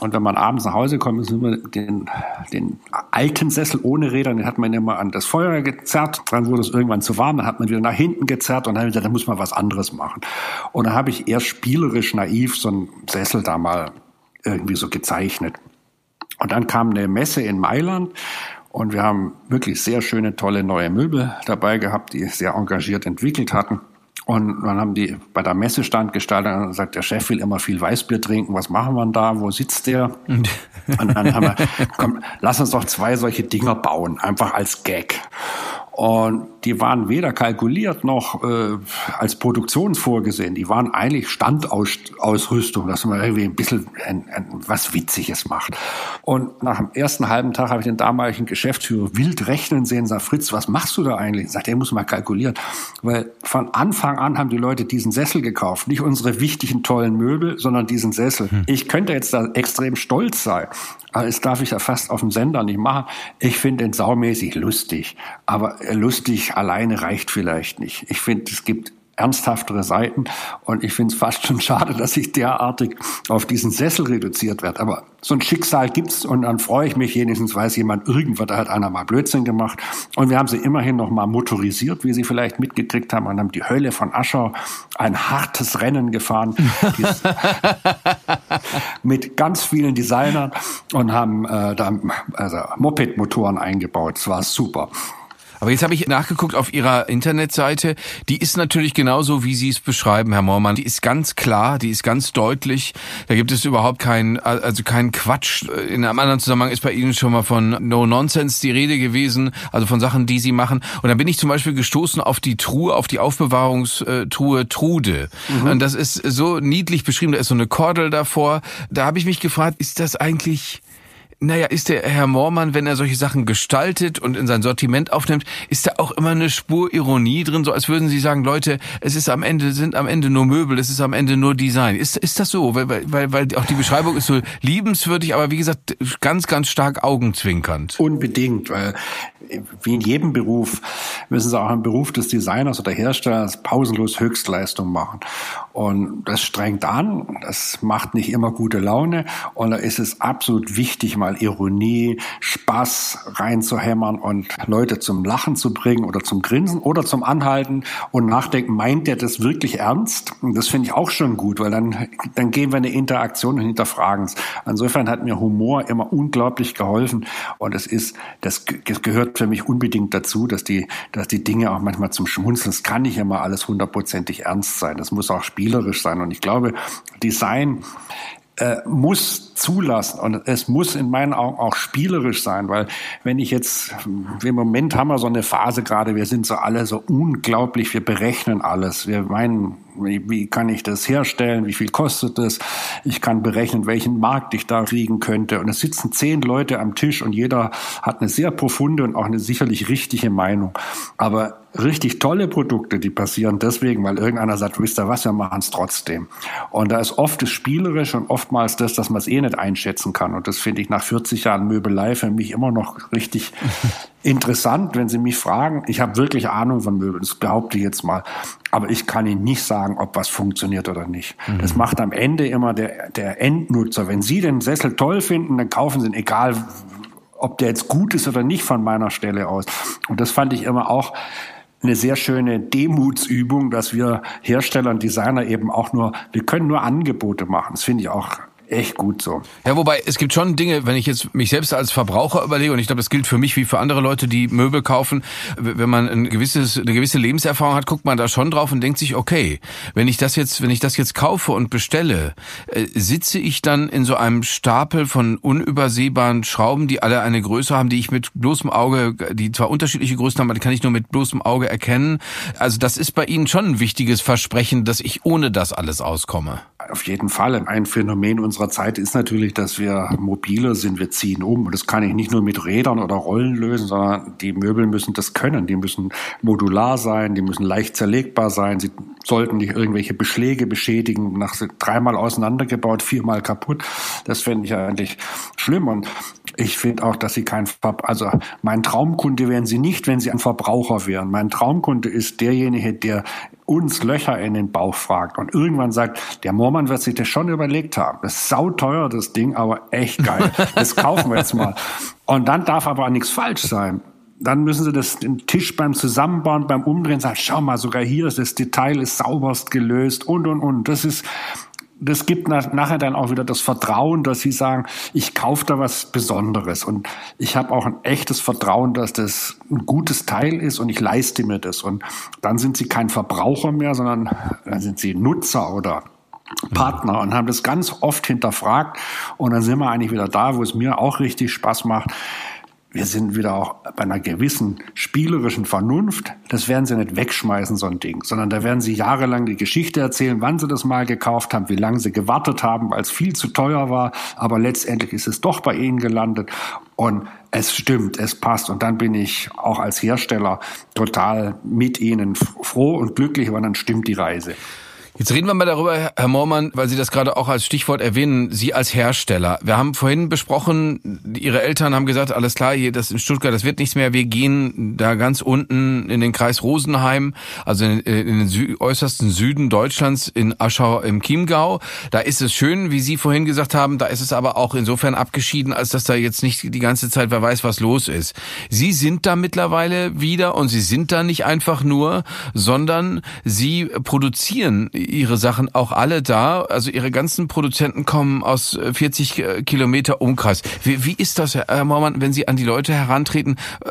Und wenn man abends nach Hause kommt, ist immer den, den alten Sessel ohne Räder, den hat man immer an das Feuer gezerrt. Dann wurde es irgendwann zu warm, dann hat man wieder nach hinten gezerrt und dann gesagt, da muss man was anderes machen. Und dann habe ich eher spielerisch naiv so einen Sessel da mal irgendwie so gezeichnet. Und dann kam eine Messe in Mailand und wir haben wirklich sehr schöne, tolle neue Möbel dabei gehabt, die sehr engagiert entwickelt hatten. Und dann haben die bei der Messestand gestaltet und gesagt, der Chef will immer viel Weißbier trinken. Was machen wir da? Wo sitzt der? (laughs) und dann haben wir, komm, lass uns doch zwei solche Dinger bauen, einfach als Gag. Und die waren weder kalkuliert noch äh, als Produktion vorgesehen. Die waren eigentlich Standausrüstung, dass man irgendwie ein bisschen ein, ein, was Witziges macht. Und nach dem ersten halben Tag habe ich den damaligen Geschäftsführer wild rechnen sehen, sagt Fritz, was machst du da eigentlich? Sagt, er muss mal kalkulieren. Weil von Anfang an haben die Leute diesen Sessel gekauft. Nicht unsere wichtigen, tollen Möbel, sondern diesen Sessel. Hm. Ich könnte jetzt da extrem stolz sein. Aber das darf ich ja fast auf dem Sender nicht machen. Ich finde den saumäßig lustig. Aber lustig alleine reicht vielleicht nicht. Ich finde, es gibt ernsthaftere Seiten. Und ich finde es fast schon schade, dass ich derartig auf diesen Sessel reduziert werde. Aber so ein Schicksal gibt's und dann freue ich mich, wenigstens weiß jemand, irgendwann da hat einer mal Blödsinn gemacht. Und wir haben sie immerhin noch mal motorisiert, wie Sie vielleicht mitgekriegt haben, und haben die Hölle von Aschau ein hartes Rennen gefahren (laughs) mit ganz vielen Designern und haben äh, da also Moped-Motoren eingebaut. Es war super. Aber jetzt habe ich nachgeguckt auf Ihrer Internetseite. Die ist natürlich genauso, wie Sie es beschreiben, Herr Moormann. Die ist ganz klar, die ist ganz deutlich. Da gibt es überhaupt keinen, also keinen Quatsch. In einem anderen Zusammenhang ist bei Ihnen schon mal von No Nonsense die Rede gewesen, also von Sachen, die Sie machen. Und da bin ich zum Beispiel gestoßen auf die Truhe, auf die Aufbewahrungstruhe Trude. Mhm. Und das ist so niedlich beschrieben. Da ist so eine Kordel davor. Da habe ich mich gefragt, ist das eigentlich naja, ist der Herr Moormann, wenn er solche Sachen gestaltet und in sein Sortiment aufnimmt, ist da auch immer eine Spur Ironie drin, so als würden Sie sagen, Leute, es ist am Ende, sind am Ende nur Möbel, es ist am Ende nur Design. Ist, ist das so? Weil, weil, weil auch die Beschreibung ist so liebenswürdig, aber wie gesagt, ganz, ganz stark augenzwinkernd. Unbedingt, weil wie in jedem Beruf müssen Sie auch im Beruf des Designers oder Herstellers pausenlos Höchstleistung machen. Und das strengt an, das macht nicht immer gute Laune und da ist es absolut wichtig, mal Ironie, Spaß reinzuhämmern und Leute zum Lachen zu bringen oder zum Grinsen oder zum Anhalten und nachdenken, meint der das wirklich ernst? Und das finde ich auch schon gut, weil dann, dann gehen wir eine Interaktion und hinterfragen es. Insofern hat mir Humor immer unglaublich geholfen und es ist, das gehört für mich unbedingt dazu, dass die, dass die Dinge auch manchmal zum Schmunzeln, es kann nicht immer alles hundertprozentig ernst sein. Das muss auch spielerisch sein. Und ich glaube, Design äh, muss zulassen und es muss in meinen Augen auch spielerisch sein, weil wenn ich jetzt, im Moment haben wir so eine Phase gerade, wir sind so alle so unglaublich, wir berechnen alles, wir meinen, wie, wie kann ich das herstellen, wie viel kostet es, ich kann berechnen, welchen Markt ich da kriegen könnte und es sitzen zehn Leute am Tisch und jeder hat eine sehr profunde und auch eine sicherlich richtige Meinung, aber richtig tolle Produkte, die passieren deswegen, weil irgendeiner sagt, wisst ihr was, wir machen es trotzdem. Und da ist oft das Spielerisch und oftmals das, dass man es eh nicht einschätzen kann. Und das finde ich nach 40 Jahren Möbelei für mich immer noch richtig (laughs) interessant, wenn Sie mich fragen. Ich habe wirklich Ahnung von Möbeln, das behaupte ich jetzt mal. Aber ich kann Ihnen nicht sagen, ob was funktioniert oder nicht. Mhm. Das macht am Ende immer der, der Endnutzer. Wenn Sie den Sessel toll finden, dann kaufen Sie ihn, egal ob der jetzt gut ist oder nicht von meiner Stelle aus. Und das fand ich immer auch eine sehr schöne Demutsübung, dass wir Hersteller und Designer eben auch nur, wir können nur Angebote machen. Das finde ich auch echt gut so. Ja, wobei es gibt schon Dinge, wenn ich jetzt mich selbst als Verbraucher überlege, und ich glaube, das gilt für mich wie für andere Leute, die Möbel kaufen, wenn man ein gewisses, eine gewisse Lebenserfahrung hat, guckt man da schon drauf und denkt sich, okay, wenn ich das jetzt, wenn ich das jetzt kaufe und bestelle, äh, sitze ich dann in so einem Stapel von unübersehbaren Schrauben, die alle eine Größe haben, die ich mit bloßem Auge, die zwar unterschiedliche Größen haben, aber die kann ich nur mit bloßem Auge erkennen. Also das ist bei Ihnen schon ein wichtiges Versprechen, dass ich ohne das alles auskomme. Auf jeden Fall. Ein Phänomen unserer Zeit ist natürlich, dass wir mobiler sind, wir ziehen um. Und das kann ich nicht nur mit Rädern oder Rollen lösen, sondern die Möbel müssen das können. Die müssen modular sein, die müssen leicht zerlegbar sein. Sie sollten nicht irgendwelche Beschläge beschädigen, nach dreimal auseinandergebaut, viermal kaputt. Das fände ich eigentlich schlimm. Und ich finde auch, dass sie kein, Ver also mein Traumkunde wären sie nicht, wenn sie ein Verbraucher wären. Mein Traumkunde ist derjenige, der uns Löcher in den Bauch fragt und irgendwann sagt, der Moormann wird sich das schon überlegt haben. Das ist sauteuer, das Ding, aber echt geil. Das kaufen wir jetzt mal. Und dann darf aber auch nichts falsch sein. Dann müssen sie das den Tisch beim Zusammenbauen, beim Umdrehen sagen, schau mal, sogar hier ist das Detail ist sauberst gelöst und und und. Das ist das gibt nachher dann auch wieder das Vertrauen, dass sie sagen, ich kaufe da was Besonderes und ich habe auch ein echtes Vertrauen, dass das ein gutes Teil ist und ich leiste mir das. Und dann sind sie kein Verbraucher mehr, sondern dann sind sie Nutzer oder Partner und haben das ganz oft hinterfragt. Und dann sind wir eigentlich wieder da, wo es mir auch richtig Spaß macht wir sind wieder auch bei einer gewissen spielerischen Vernunft. Das werden sie nicht wegschmeißen, so ein Ding, sondern da werden sie jahrelang die Geschichte erzählen, wann sie das mal gekauft haben, wie lange sie gewartet haben, weil es viel zu teuer war. Aber letztendlich ist es doch bei ihnen gelandet. Und es stimmt, es passt. Und dann bin ich auch als Hersteller total mit ihnen froh und glücklich, weil dann stimmt die Reise. Jetzt reden wir mal darüber, Herr Moormann, weil Sie das gerade auch als Stichwort erwähnen, Sie als Hersteller. Wir haben vorhin besprochen, Ihre Eltern haben gesagt, alles klar, hier das in Stuttgart, das wird nichts mehr. Wir gehen da ganz unten in den Kreis Rosenheim, also in, in den Sü äußersten Süden Deutschlands, in Aschau im Chiemgau. Da ist es schön, wie Sie vorhin gesagt haben, da ist es aber auch insofern abgeschieden, als dass da jetzt nicht die ganze Zeit wer weiß, was los ist. Sie sind da mittlerweile wieder und Sie sind da nicht einfach nur, sondern Sie produzieren ihre Sachen auch alle da. Also ihre ganzen Produzenten kommen aus 40 äh, äh, Kilometer Umkreis. Wie, wie ist das, Herr Maumann, wenn Sie an die Leute herantreten? Äh,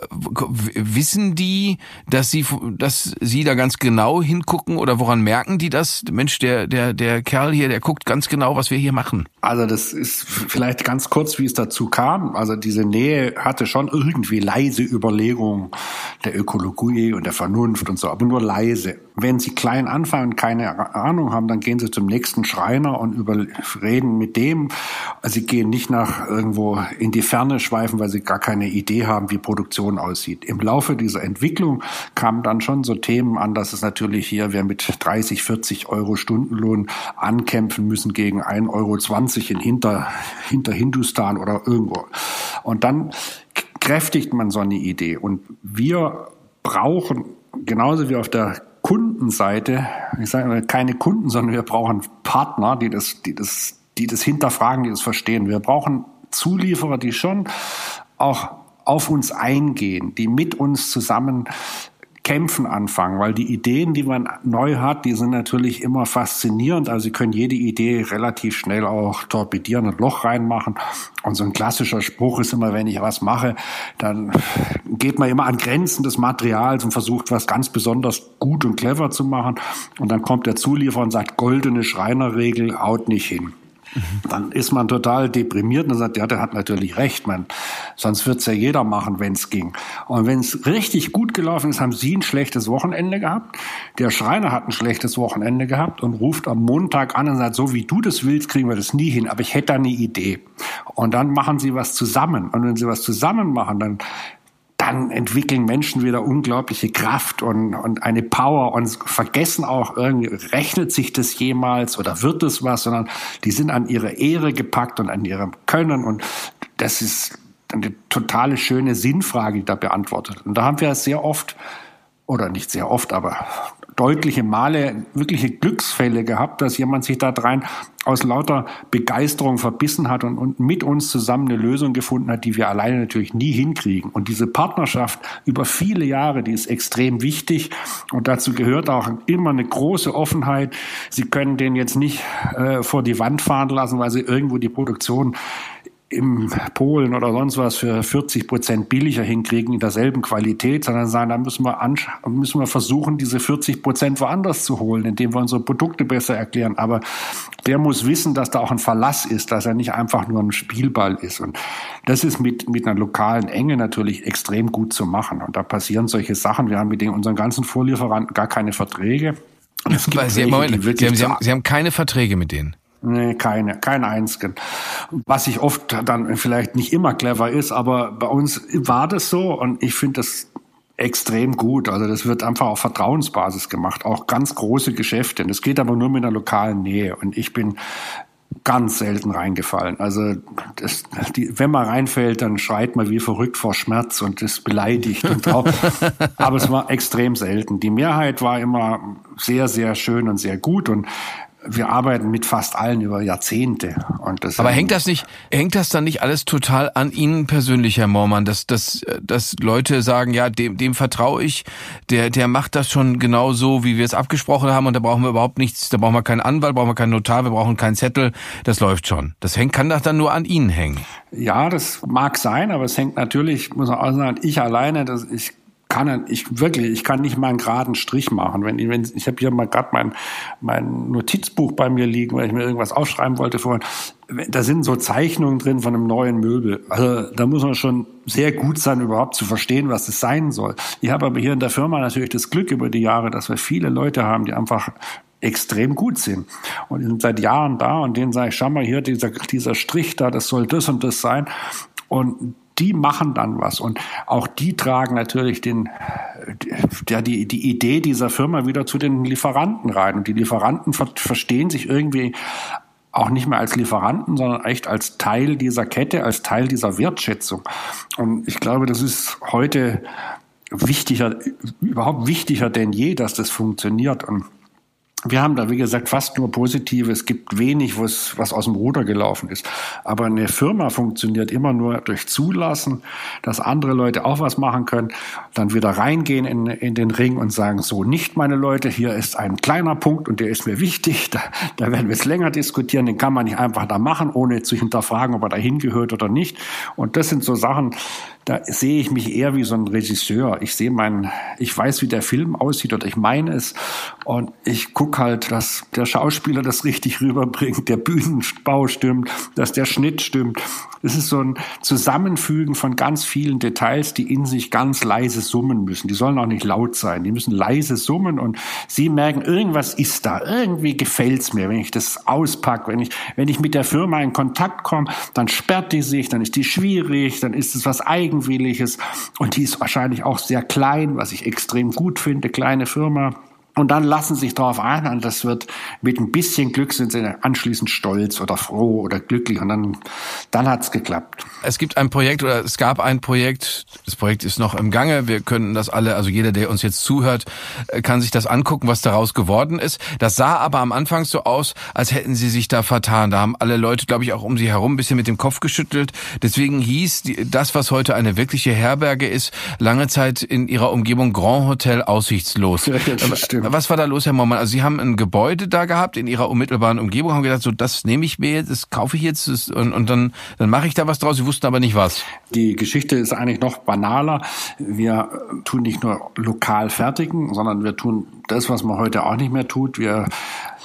wissen die, dass Sie, dass Sie da ganz genau hingucken oder woran merken die das? Mensch, der, der, der Kerl hier, der guckt ganz genau, was wir hier machen. Also das ist vielleicht ganz kurz, wie es dazu kam. Also diese Nähe hatte schon irgendwie leise Überlegungen der Ökologie und der Vernunft und so, aber nur leise. Wenn Sie klein anfangen, keine Ahnung haben, dann gehen sie zum nächsten Schreiner und über, reden mit dem. Sie gehen nicht nach irgendwo in die Ferne schweifen, weil sie gar keine Idee haben, wie Produktion aussieht. Im Laufe dieser Entwicklung kamen dann schon so Themen an, dass es natürlich hier, wir mit 30, 40 Euro Stundenlohn ankämpfen müssen gegen 1,20 Euro in hinter, hinter Hindustan oder irgendwo. Und dann kräftigt man so eine Idee. Und wir brauchen genauso wie auf der Kundenseite, ich sage keine Kunden, sondern wir brauchen Partner, die das, die das, die das hinterfragen, die das verstehen. Wir brauchen Zulieferer, die schon auch auf uns eingehen, die mit uns zusammen Kämpfen anfangen, weil die Ideen, die man neu hat, die sind natürlich immer faszinierend. Also Sie können jede Idee relativ schnell auch torpedieren und Loch reinmachen. Und so ein klassischer Spruch ist immer, wenn ich was mache, dann geht man immer an Grenzen des Materials und versucht, was ganz besonders gut und clever zu machen. Und dann kommt der Zulieferer und sagt, goldene Schreinerregel, haut nicht hin. Dann ist man total deprimiert und sagt, ja, der hat natürlich recht, man, sonst wird's ja jeder machen, wenn's ging. Und wenn es richtig gut gelaufen ist, haben Sie ein schlechtes Wochenende gehabt, der Schreiner hat ein schlechtes Wochenende gehabt und ruft am Montag an und sagt, so wie du das willst, kriegen wir das nie hin, aber ich hätte da eine Idee. Und dann machen Sie was zusammen. Und wenn Sie was zusammen machen, dann dann entwickeln Menschen wieder unglaubliche Kraft und, und eine Power und vergessen auch irgendwie, rechnet sich das jemals oder wird es was, sondern die sind an ihre Ehre gepackt und an ihrem Können und das ist eine totale schöne Sinnfrage, die da beantwortet. Und da haben wir sehr oft, oder nicht sehr oft, aber deutliche Male wirkliche Glücksfälle gehabt, dass jemand sich da rein aus lauter Begeisterung verbissen hat und, und mit uns zusammen eine Lösung gefunden hat, die wir alleine natürlich nie hinkriegen. Und diese Partnerschaft über viele Jahre, die ist extrem wichtig. Und dazu gehört auch immer eine große Offenheit. Sie können den jetzt nicht äh, vor die Wand fahren lassen, weil sie irgendwo die Produktion im Polen oder sonst was für 40 Prozent billiger hinkriegen in derselben Qualität, sondern sagen, da müssen wir, müssen wir versuchen, diese 40 Prozent woanders zu holen, indem wir unsere Produkte besser erklären. Aber der muss wissen, dass da auch ein Verlass ist, dass er nicht einfach nur ein Spielball ist. Und das ist mit, mit einer lokalen Enge natürlich extrem gut zu machen. Und da passieren solche Sachen. Wir haben mit den, unseren ganzen Vorlieferanten gar keine Verträge. Es gibt Sie, welche, Moment, Sie, haben, Sie, haben, Sie haben keine Verträge mit denen? Nee, keine, kein einzigen. Was ich oft dann vielleicht nicht immer clever ist, aber bei uns war das so und ich finde das extrem gut. Also das wird einfach auf Vertrauensbasis gemacht, auch ganz große Geschäfte. Das geht aber nur mit einer lokalen Nähe und ich bin ganz selten reingefallen. Also das, die, wenn man reinfällt, dann schreit man wie verrückt vor Schmerz und ist beleidigt und auch. (laughs) aber es war extrem selten. Die Mehrheit war immer sehr, sehr schön und sehr gut und wir arbeiten mit fast allen über Jahrzehnte. Und das Aber hängt das nicht, hängt das dann nicht alles total an Ihnen persönlich, Herr Mormann, dass, dass, dass Leute sagen, ja, dem, dem vertraue ich, der, der macht das schon genau so, wie wir es abgesprochen haben und da brauchen wir überhaupt nichts, da brauchen wir keinen Anwalt, brauchen wir keinen Notar, wir brauchen keinen Zettel, das läuft schon. Das hängt, kann das dann nur an Ihnen hängen? Ja, das mag sein, aber es hängt natürlich, muss man auch sagen, ich alleine, das, ich kann ich wirklich, ich kann nicht mal einen geraden Strich machen. Wenn, wenn ich habe hier mal gerade mein mein Notizbuch bei mir liegen, weil ich mir irgendwas aufschreiben wollte vorhin. Da sind so Zeichnungen drin von einem neuen Möbel. Also da muss man schon sehr gut sein, überhaupt zu verstehen, was es sein soll. Ich habe aber hier in der Firma natürlich das Glück über die Jahre, dass wir viele Leute haben, die einfach extrem gut sind. Und die sind seit Jahren da und denen sage ich, schau mal hier, dieser, dieser Strich da, das soll das und das sein. Und die machen dann was und auch die tragen natürlich den, ja, die, die Idee dieser Firma wieder zu den Lieferanten rein und die Lieferanten ver verstehen sich irgendwie auch nicht mehr als Lieferanten, sondern echt als Teil dieser Kette, als Teil dieser Wertschätzung. Und ich glaube, das ist heute wichtiger, überhaupt wichtiger denn je, dass das funktioniert. Und wir haben da, wie gesagt, fast nur Positive. Es gibt wenig, was, aus dem Ruder gelaufen ist. Aber eine Firma funktioniert immer nur durch Zulassen, dass andere Leute auch was machen können, dann wieder reingehen in, in den Ring und sagen, so nicht meine Leute, hier ist ein kleiner Punkt und der ist mir wichtig. Da, da werden wir jetzt länger diskutieren. Den kann man nicht einfach da machen, ohne zu hinterfragen, ob er da hingehört oder nicht. Und das sind so Sachen, da sehe ich mich eher wie so ein Regisseur. Ich sehe meinen, ich weiß, wie der Film aussieht oder ich meine es und ich gucke halt, dass der Schauspieler das richtig rüberbringt, der Bühnenbau stimmt, dass der Schnitt stimmt. Es ist so ein Zusammenfügen von ganz vielen Details, die in sich ganz leise summen müssen. Die sollen auch nicht laut sein, die müssen leise summen und sie merken, irgendwas ist da, irgendwie gefällt's mir, wenn ich das auspacke, wenn ich, wenn ich mit der Firma in Kontakt komme, dann sperrt die sich, dann ist die schwierig, dann ist es was eigenes Eigenwilliges und die ist wahrscheinlich auch sehr klein, was ich extrem gut finde, kleine Firma. Und dann lassen sich darauf ein und das wird mit ein bisschen Glück sind sie anschließend stolz oder froh oder glücklich und dann, dann hat's geklappt. Es gibt ein Projekt oder es gab ein Projekt, das Projekt ist noch im Gange, wir können das alle, also jeder, der uns jetzt zuhört, äh, kann sich das angucken, was daraus geworden ist. Das sah aber am Anfang so aus, als hätten sie sich da vertan. Da haben alle Leute, glaube ich, auch um sie herum ein bisschen mit dem Kopf geschüttelt. Deswegen hieß das, was heute eine wirkliche Herberge ist, lange Zeit in ihrer Umgebung Grand Hotel aussichtslos. (laughs) Ja, stimmt. Was war da los, Herr Mormann? Also Sie haben ein Gebäude da gehabt in Ihrer unmittelbaren Umgebung, haben gedacht, so das nehme ich mir jetzt, das kaufe ich jetzt das, und, und dann, dann mache ich da was draus. Sie wussten aber nicht was. Die Geschichte ist eigentlich noch banaler. Wir tun nicht nur lokal fertigen, sondern wir tun das, was man heute auch nicht mehr tut. Wir,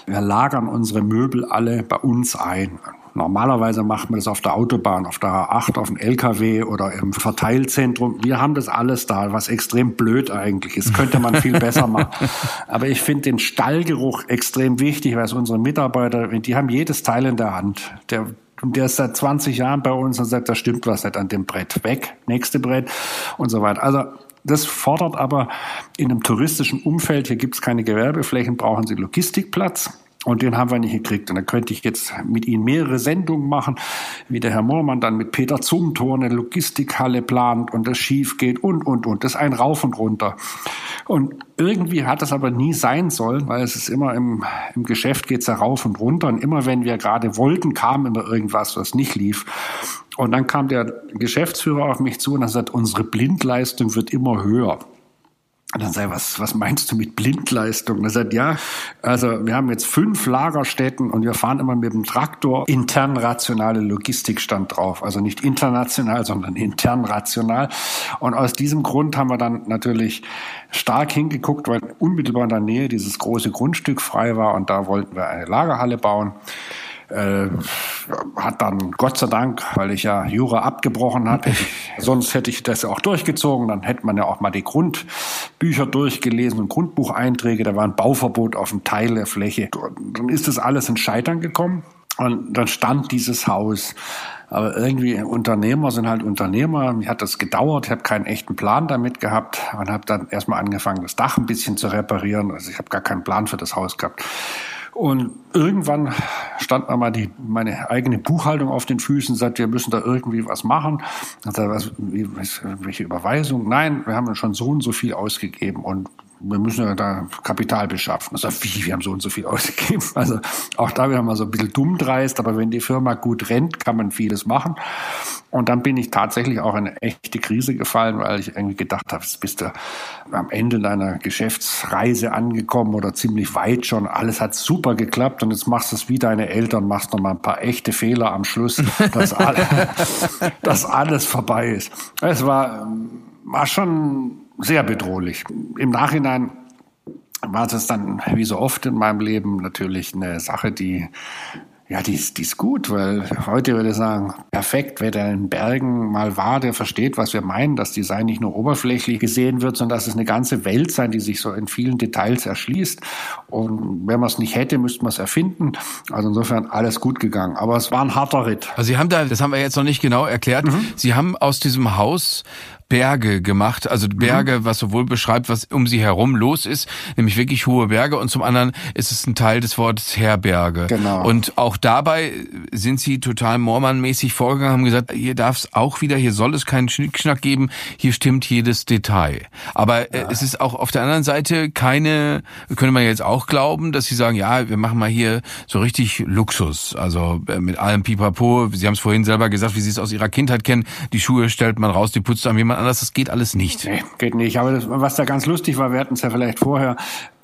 wir lagern unsere Möbel alle bei uns ein. Normalerweise macht man das auf der Autobahn, auf der A8, auf dem LKW oder im Verteilzentrum. Wir haben das alles da, was extrem blöd eigentlich ist. Könnte man viel besser machen. (laughs) Aber ich finde den Stallgeruch extrem wichtig, weil es unsere Mitarbeiter, die haben jedes Teil in der Hand. Der der ist seit 20 Jahren bei uns und sagt, da stimmt was nicht an dem Brett. Weg, nächste Brett und so weiter. Also das fordert aber in einem touristischen Umfeld, hier gibt es keine Gewerbeflächen, brauchen Sie Logistikplatz. Und den haben wir nicht gekriegt. Und da könnte ich jetzt mit Ihnen mehrere Sendungen machen, wie der Herr Moormann dann mit Peter Zumthor eine Logistikhalle plant und das schief geht und, und, und. Das ist ein Rauf und runter. Und irgendwie hat das aber nie sein sollen, weil es ist immer im, im Geschäft geht's ja rauf und runter. Und immer wenn wir gerade wollten, kam immer irgendwas, was nicht lief. Und dann kam der Geschäftsführer auf mich zu und er sagt, unsere Blindleistung wird immer höher. Und dann sei was, was meinst du mit Blindleistung? Er sagt, ja, also wir haben jetzt fünf Lagerstätten und wir fahren immer mit dem Traktor intern rationale Logistik stand drauf. Also nicht international, sondern intern rational. Und aus diesem Grund haben wir dann natürlich stark hingeguckt, weil unmittelbar in der Nähe dieses große Grundstück frei war und da wollten wir eine Lagerhalle bauen äh, hat dann Gott sei Dank, weil ich ja Jura abgebrochen hatte, (laughs) sonst hätte ich das auch durchgezogen, dann hätte man ja auch mal die Grundbücher durchgelesen und Grundbucheinträge, da war ein Bauverbot auf einem Teil der Fläche. Dann ist das alles in Scheitern gekommen und dann stand dieses Haus. Aber irgendwie Unternehmer sind halt Unternehmer. Mir hat das gedauert. Ich habe keinen echten Plan damit gehabt und habe dann erstmal angefangen, das Dach ein bisschen zu reparieren. Also ich habe gar keinen Plan für das Haus gehabt. Und irgendwann stand mir mal die, meine eigene Buchhaltung auf den Füßen und sagt, wir müssen da irgendwie was machen. Hat er was, welche Überweisung? Nein, wir haben schon so und so viel ausgegeben und wir müssen ja da Kapital beschaffen. Also wie, wir haben so und so viel ausgegeben. (laughs) Also auch da wieder mal so ein bisschen dumm dreist, aber wenn die Firma gut rennt, kann man vieles machen. Und dann bin ich tatsächlich auch in eine echte Krise gefallen, weil ich irgendwie gedacht habe, jetzt bist du am Ende deiner Geschäftsreise angekommen oder ziemlich weit schon. Alles hat super geklappt und jetzt machst du es wie deine Eltern, machst noch mal ein paar echte Fehler am Schluss, (laughs) dass, alle, (laughs) dass alles vorbei ist. Es war, war schon sehr bedrohlich. Im Nachhinein war das dann, wie so oft in meinem Leben, natürlich eine Sache, die ja, die ist, die ist gut, weil heute würde ich sagen, perfekt, wer da in Bergen mal war, der versteht, was wir meinen, dass Design nicht nur oberflächlich gesehen wird, sondern dass es eine ganze Welt sein, die sich so in vielen Details erschließt. Und wenn man es nicht hätte, müsste man es erfinden. Also insofern alles gut gegangen. Aber es war ein harter Ritt. Also Sie haben da, das haben wir jetzt noch nicht genau erklärt, mhm. Sie haben aus diesem Haus Berge gemacht, also Berge, mhm. was sowohl beschreibt, was um sie herum los ist, nämlich wirklich hohe Berge und zum anderen ist es ein Teil des Wortes Herberge. Genau. Und auch dabei sind sie total Mormon-mäßig vorgegangen, haben gesagt, hier darf es auch wieder, hier soll es keinen Schnickschnack geben, hier stimmt jedes Detail. Aber äh, ja. es ist auch auf der anderen Seite keine, könnte man jetzt auch glauben, dass sie sagen, ja, wir machen mal hier so richtig Luxus, also äh, mit allem Pipapo. Sie haben es vorhin selber gesagt, wie Sie es aus Ihrer Kindheit kennen, die Schuhe stellt man raus, die putzt am jemand anders, das geht alles nicht. Nee, geht nicht. Aber das, was da ganz lustig war, wir hatten es ja vielleicht vorher,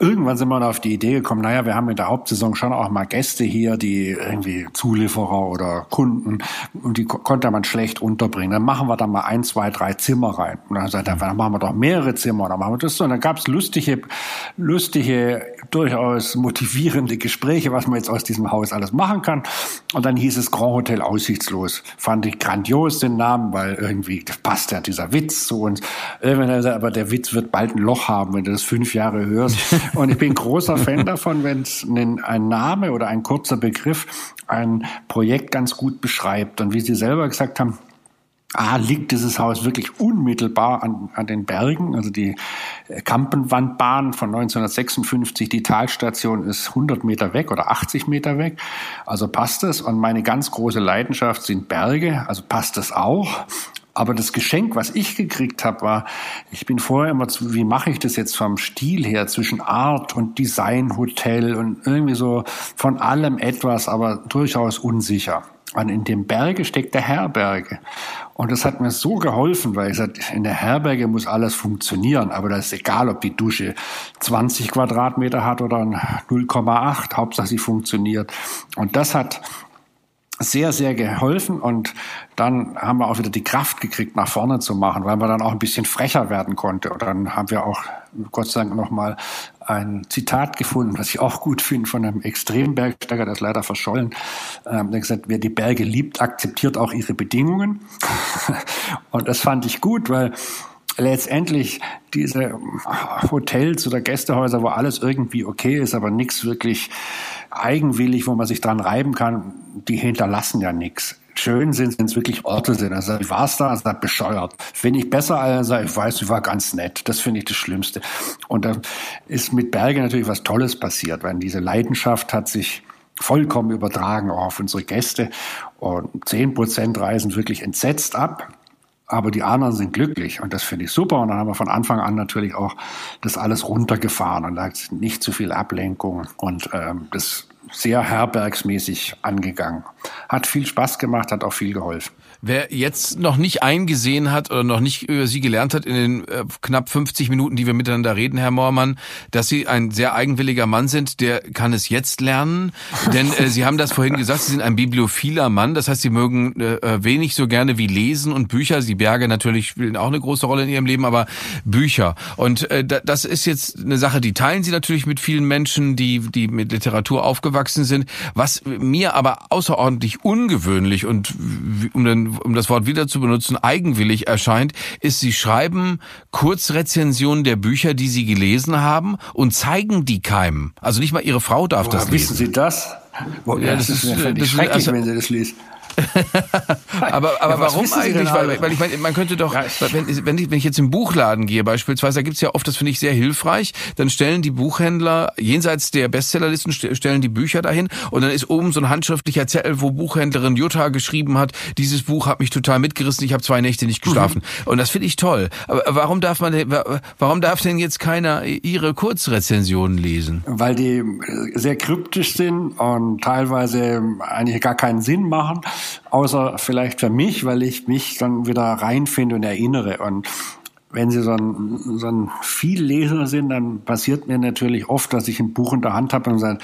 irgendwann sind wir auf die Idee gekommen, naja, wir haben in der Hauptsaison schon auch mal Gäste hier, die irgendwie Zulieferer oder Kunden, und die konnte man schlecht unterbringen. Dann machen wir da mal ein, zwei, drei Zimmer rein. Und dann sagt er, dann machen wir doch mehrere Zimmer, dann machen wir das so. Und dann gab es lustige, lustige, durchaus motivierende Gespräche, was man jetzt aus diesem Haus alles machen kann. Und dann hieß es Grand Hotel Aussichtslos. Fand ich grandios den Namen, weil irgendwie passt ja dieser Witz Witz zu uns. Aber der Witz wird bald ein Loch haben, wenn du das fünf Jahre hörst. (laughs) Und ich bin großer Fan davon, wenn es ein Name oder ein kurzer Begriff ein Projekt ganz gut beschreibt. Und wie Sie selber gesagt haben, A, liegt dieses Haus wirklich unmittelbar an, an den Bergen. Also die Kampenwandbahn von 1956, die Talstation ist 100 Meter weg oder 80 Meter weg. Also passt es. Und meine ganz große Leidenschaft sind Berge. Also passt es auch. Aber das Geschenk, was ich gekriegt habe, war, ich bin vorher immer zu, wie mache ich das jetzt vom Stil her zwischen Art und Design Hotel und irgendwie so von allem etwas, aber durchaus unsicher. Und in dem Berge steckt der Herberge. Und das hat mir so geholfen, weil ich sagte, in der Herberge muss alles funktionieren, aber das ist egal, ob die Dusche 20 Quadratmeter hat oder 0,8, Hauptsache sie funktioniert. Und das hat sehr, sehr geholfen und dann haben wir auch wieder die Kraft gekriegt, nach vorne zu machen, weil man dann auch ein bisschen frecher werden konnte. Und dann haben wir auch Gott sei Dank nochmal ein Zitat gefunden, was ich auch gut finde, von einem Extrembergsteiger, der ist leider verschollen. Ähm, der gesagt, wer die Berge liebt, akzeptiert auch ihre Bedingungen. (laughs) und das fand ich gut, weil letztendlich diese Hotels oder Gästehäuser, wo alles irgendwie okay ist, aber nichts wirklich eigenwillig, wo man sich dran reiben kann, die hinterlassen ja nichts. Schön sind, wenn es wirklich Orte sind. Also ich war da, also bescheuert. Finde ich besser, als ich weiß, ich war ganz nett. Das finde ich das Schlimmste. Und da ist mit Berge natürlich was Tolles passiert, weil diese Leidenschaft hat sich vollkommen übertragen auf unsere Gäste. Und zehn Prozent reisen wirklich entsetzt ab aber die anderen sind glücklich und das finde ich super. Und dann haben wir von Anfang an natürlich auch das alles runtergefahren und da nicht zu viel Ablenkung und ähm, das sehr herbergsmäßig angegangen. Hat viel Spaß gemacht, hat auch viel geholfen. Wer jetzt noch nicht eingesehen hat oder noch nicht über Sie gelernt hat in den äh, knapp 50 Minuten, die wir miteinander reden, Herr Moormann, dass Sie ein sehr eigenwilliger Mann sind, der kann es jetzt lernen. Denn äh, Sie haben das vorhin gesagt, Sie sind ein bibliophiler Mann. Das heißt, Sie mögen äh, äh wenig so gerne wie Lesen und Bücher. Sie Berge natürlich spielen auch eine große Rolle in Ihrem Leben, aber Bücher. Und äh, das ist jetzt eine Sache, die teilen Sie natürlich mit vielen Menschen, die, die mit Literatur aufgewachsen sind. Was mir aber außerordentlich ungewöhnlich und um den um das Wort wieder zu benutzen, eigenwillig erscheint, ist, Sie schreiben Kurzrezensionen der Bücher, die Sie gelesen haben und zeigen die keinem. Also nicht mal Ihre Frau darf Woher das lesen. Wissen Sie das? ja, das, das, ist, ist, das schrecklich, also, wenn Sie das lesen. (laughs) aber aber ja, warum eigentlich? Weil, weil ich meine, man könnte doch, ja, wenn, wenn, ich, wenn ich jetzt im Buchladen gehe beispielsweise, da gibt's ja oft, das finde ich sehr hilfreich, dann stellen die Buchhändler jenseits der Bestsellerlisten stellen die Bücher dahin und dann ist oben so ein handschriftlicher Zettel, wo Buchhändlerin Jutta geschrieben hat, dieses Buch hat mich total mitgerissen, ich habe zwei Nächte nicht geschlafen. Mhm. Und das finde ich toll. Aber warum darf man, warum darf denn jetzt keiner ihre Kurzrezensionen lesen? Weil die sehr kryptisch sind und teilweise eigentlich gar keinen Sinn machen außer vielleicht für mich, weil ich mich dann wieder reinfinde und erinnere. Und wenn Sie so ein, so ein Vielleser sind, dann passiert mir natürlich oft, dass ich ein Buch in der Hand habe und sage,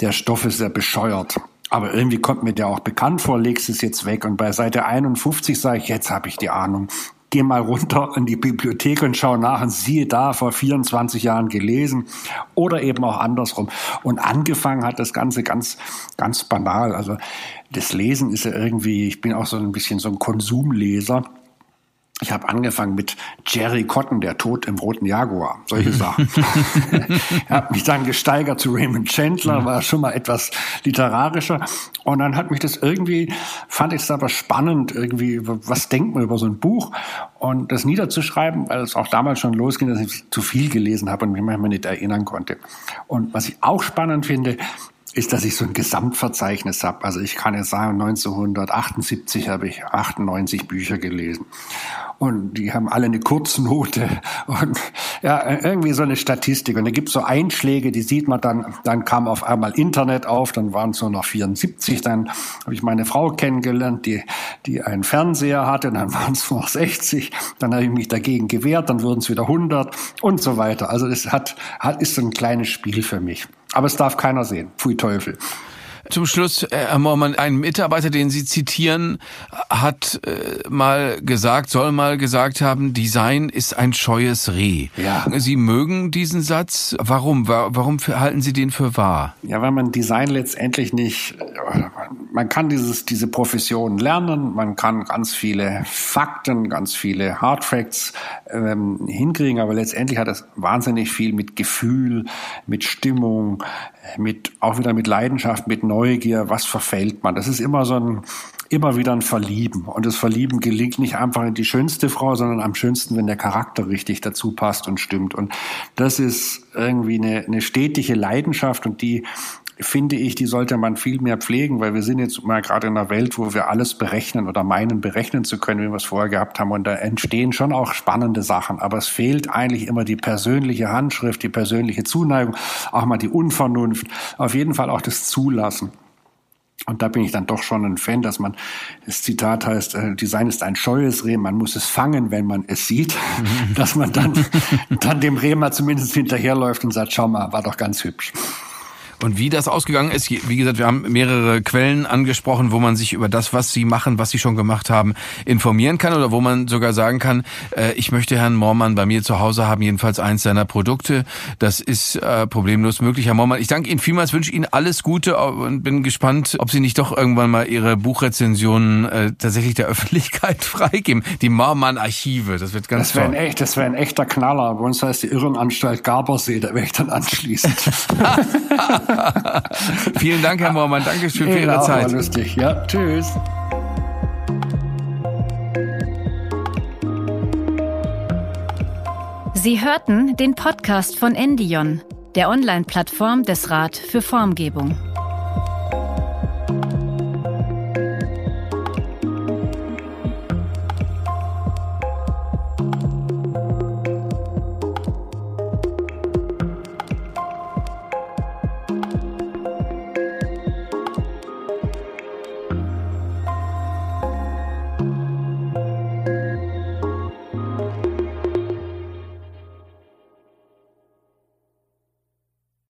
der Stoff ist sehr bescheuert. Aber irgendwie kommt mir der auch bekannt vor, legst es jetzt weg. Und bei Seite 51 sage ich, jetzt habe ich die Ahnung. gehe mal runter in die Bibliothek und schaue nach und siehe da, vor 24 Jahren gelesen oder eben auch andersrum. Und angefangen hat das Ganze ganz, ganz banal. Also das Lesen ist ja irgendwie, ich bin auch so ein bisschen so ein Konsumleser. Ich habe angefangen mit Jerry Cotton, der Tod im roten Jaguar, solche Sachen. (laughs) (laughs) ich habe mich dann gesteigert zu Raymond Chandler, war schon mal etwas literarischer. Und dann hat mich das irgendwie, fand ich es aber spannend, irgendwie, was denkt man über so ein Buch? Und das niederzuschreiben, weil es auch damals schon losging, dass ich zu viel gelesen habe und mich manchmal nicht erinnern konnte. Und was ich auch spannend finde, ist, dass ich so ein Gesamtverzeichnis habe. Also ich kann jetzt sagen, 1978 habe ich 98 Bücher gelesen. Und die haben alle eine Kurznote (laughs) und ja, irgendwie so eine Statistik. Und da gibt es so Einschläge, die sieht man dann, dann kam auf einmal Internet auf, dann waren es nur noch 74, dann habe ich meine Frau kennengelernt, die, die einen Fernseher hatte, dann (laughs) waren es noch 60, dann habe ich mich dagegen gewehrt, dann wurden es wieder 100 und so weiter. Also das hat, hat, ist so ein kleines Spiel für mich. Aber es darf keiner sehen. Pfui Teufel. Zum Schluss, äh, Herr Mormann, ein Mitarbeiter, den Sie zitieren, hat äh, mal gesagt, soll mal gesagt haben, Design ist ein scheues Reh. Ja. Sie mögen diesen Satz. Warum? Warum halten Sie den für wahr? Ja, weil man Design letztendlich nicht, man kann dieses, diese Profession lernen, man kann ganz viele Fakten, ganz viele Hardfacts ähm, hinkriegen, aber letztendlich hat das wahnsinnig viel mit Gefühl, mit Stimmung, mit, auch wieder mit Leidenschaft, mit Neugier, was verfällt man. Das ist immer so ein, immer wieder ein Verlieben. Und das Verlieben gelingt nicht einfach in die schönste Frau, sondern am schönsten, wenn der Charakter richtig dazu passt und stimmt. Und das ist irgendwie eine, eine stetige Leidenschaft und die finde ich, die sollte man viel mehr pflegen, weil wir sind jetzt mal gerade in einer Welt, wo wir alles berechnen oder meinen berechnen zu können, wie wir es vorher gehabt haben. Und da entstehen schon auch spannende Sachen. Aber es fehlt eigentlich immer die persönliche Handschrift, die persönliche Zuneigung, auch mal die Unvernunft, auf jeden Fall auch das Zulassen. Und da bin ich dann doch schon ein Fan, dass man, das Zitat heißt, äh, Design ist ein scheues Reh, man muss es fangen, wenn man es sieht, (laughs) dass man dann, dann dem Reh mal zumindest hinterherläuft und sagt, schau mal, war doch ganz hübsch. Und wie das ausgegangen ist, wie gesagt, wir haben mehrere Quellen angesprochen, wo man sich über das, was sie machen, was sie schon gemacht haben, informieren kann oder wo man sogar sagen kann, äh, ich möchte Herrn Mormann bei mir zu Hause haben, jedenfalls eins seiner Produkte. Das ist äh, problemlos möglich, Herr Mormann. Ich danke Ihnen vielmals, wünsche Ihnen alles Gute und bin gespannt, ob Sie nicht doch irgendwann mal Ihre Buchrezensionen äh, tatsächlich der (laughs) Öffentlichkeit freigeben. Die Mormann-Archive, das wird ganz das wär toll. Ein echt, das wäre ein echter Knaller. Bei uns heißt die Irrenanstalt Gabersee, da wäre ich dann anschließend. (laughs) (laughs) Vielen Dank, Herr Moormann. Dankeschön für Ihre Zeit. War lustig. Ja, tschüss. Sie hörten den Podcast von Endion, der Online-Plattform des Rat für Formgebung.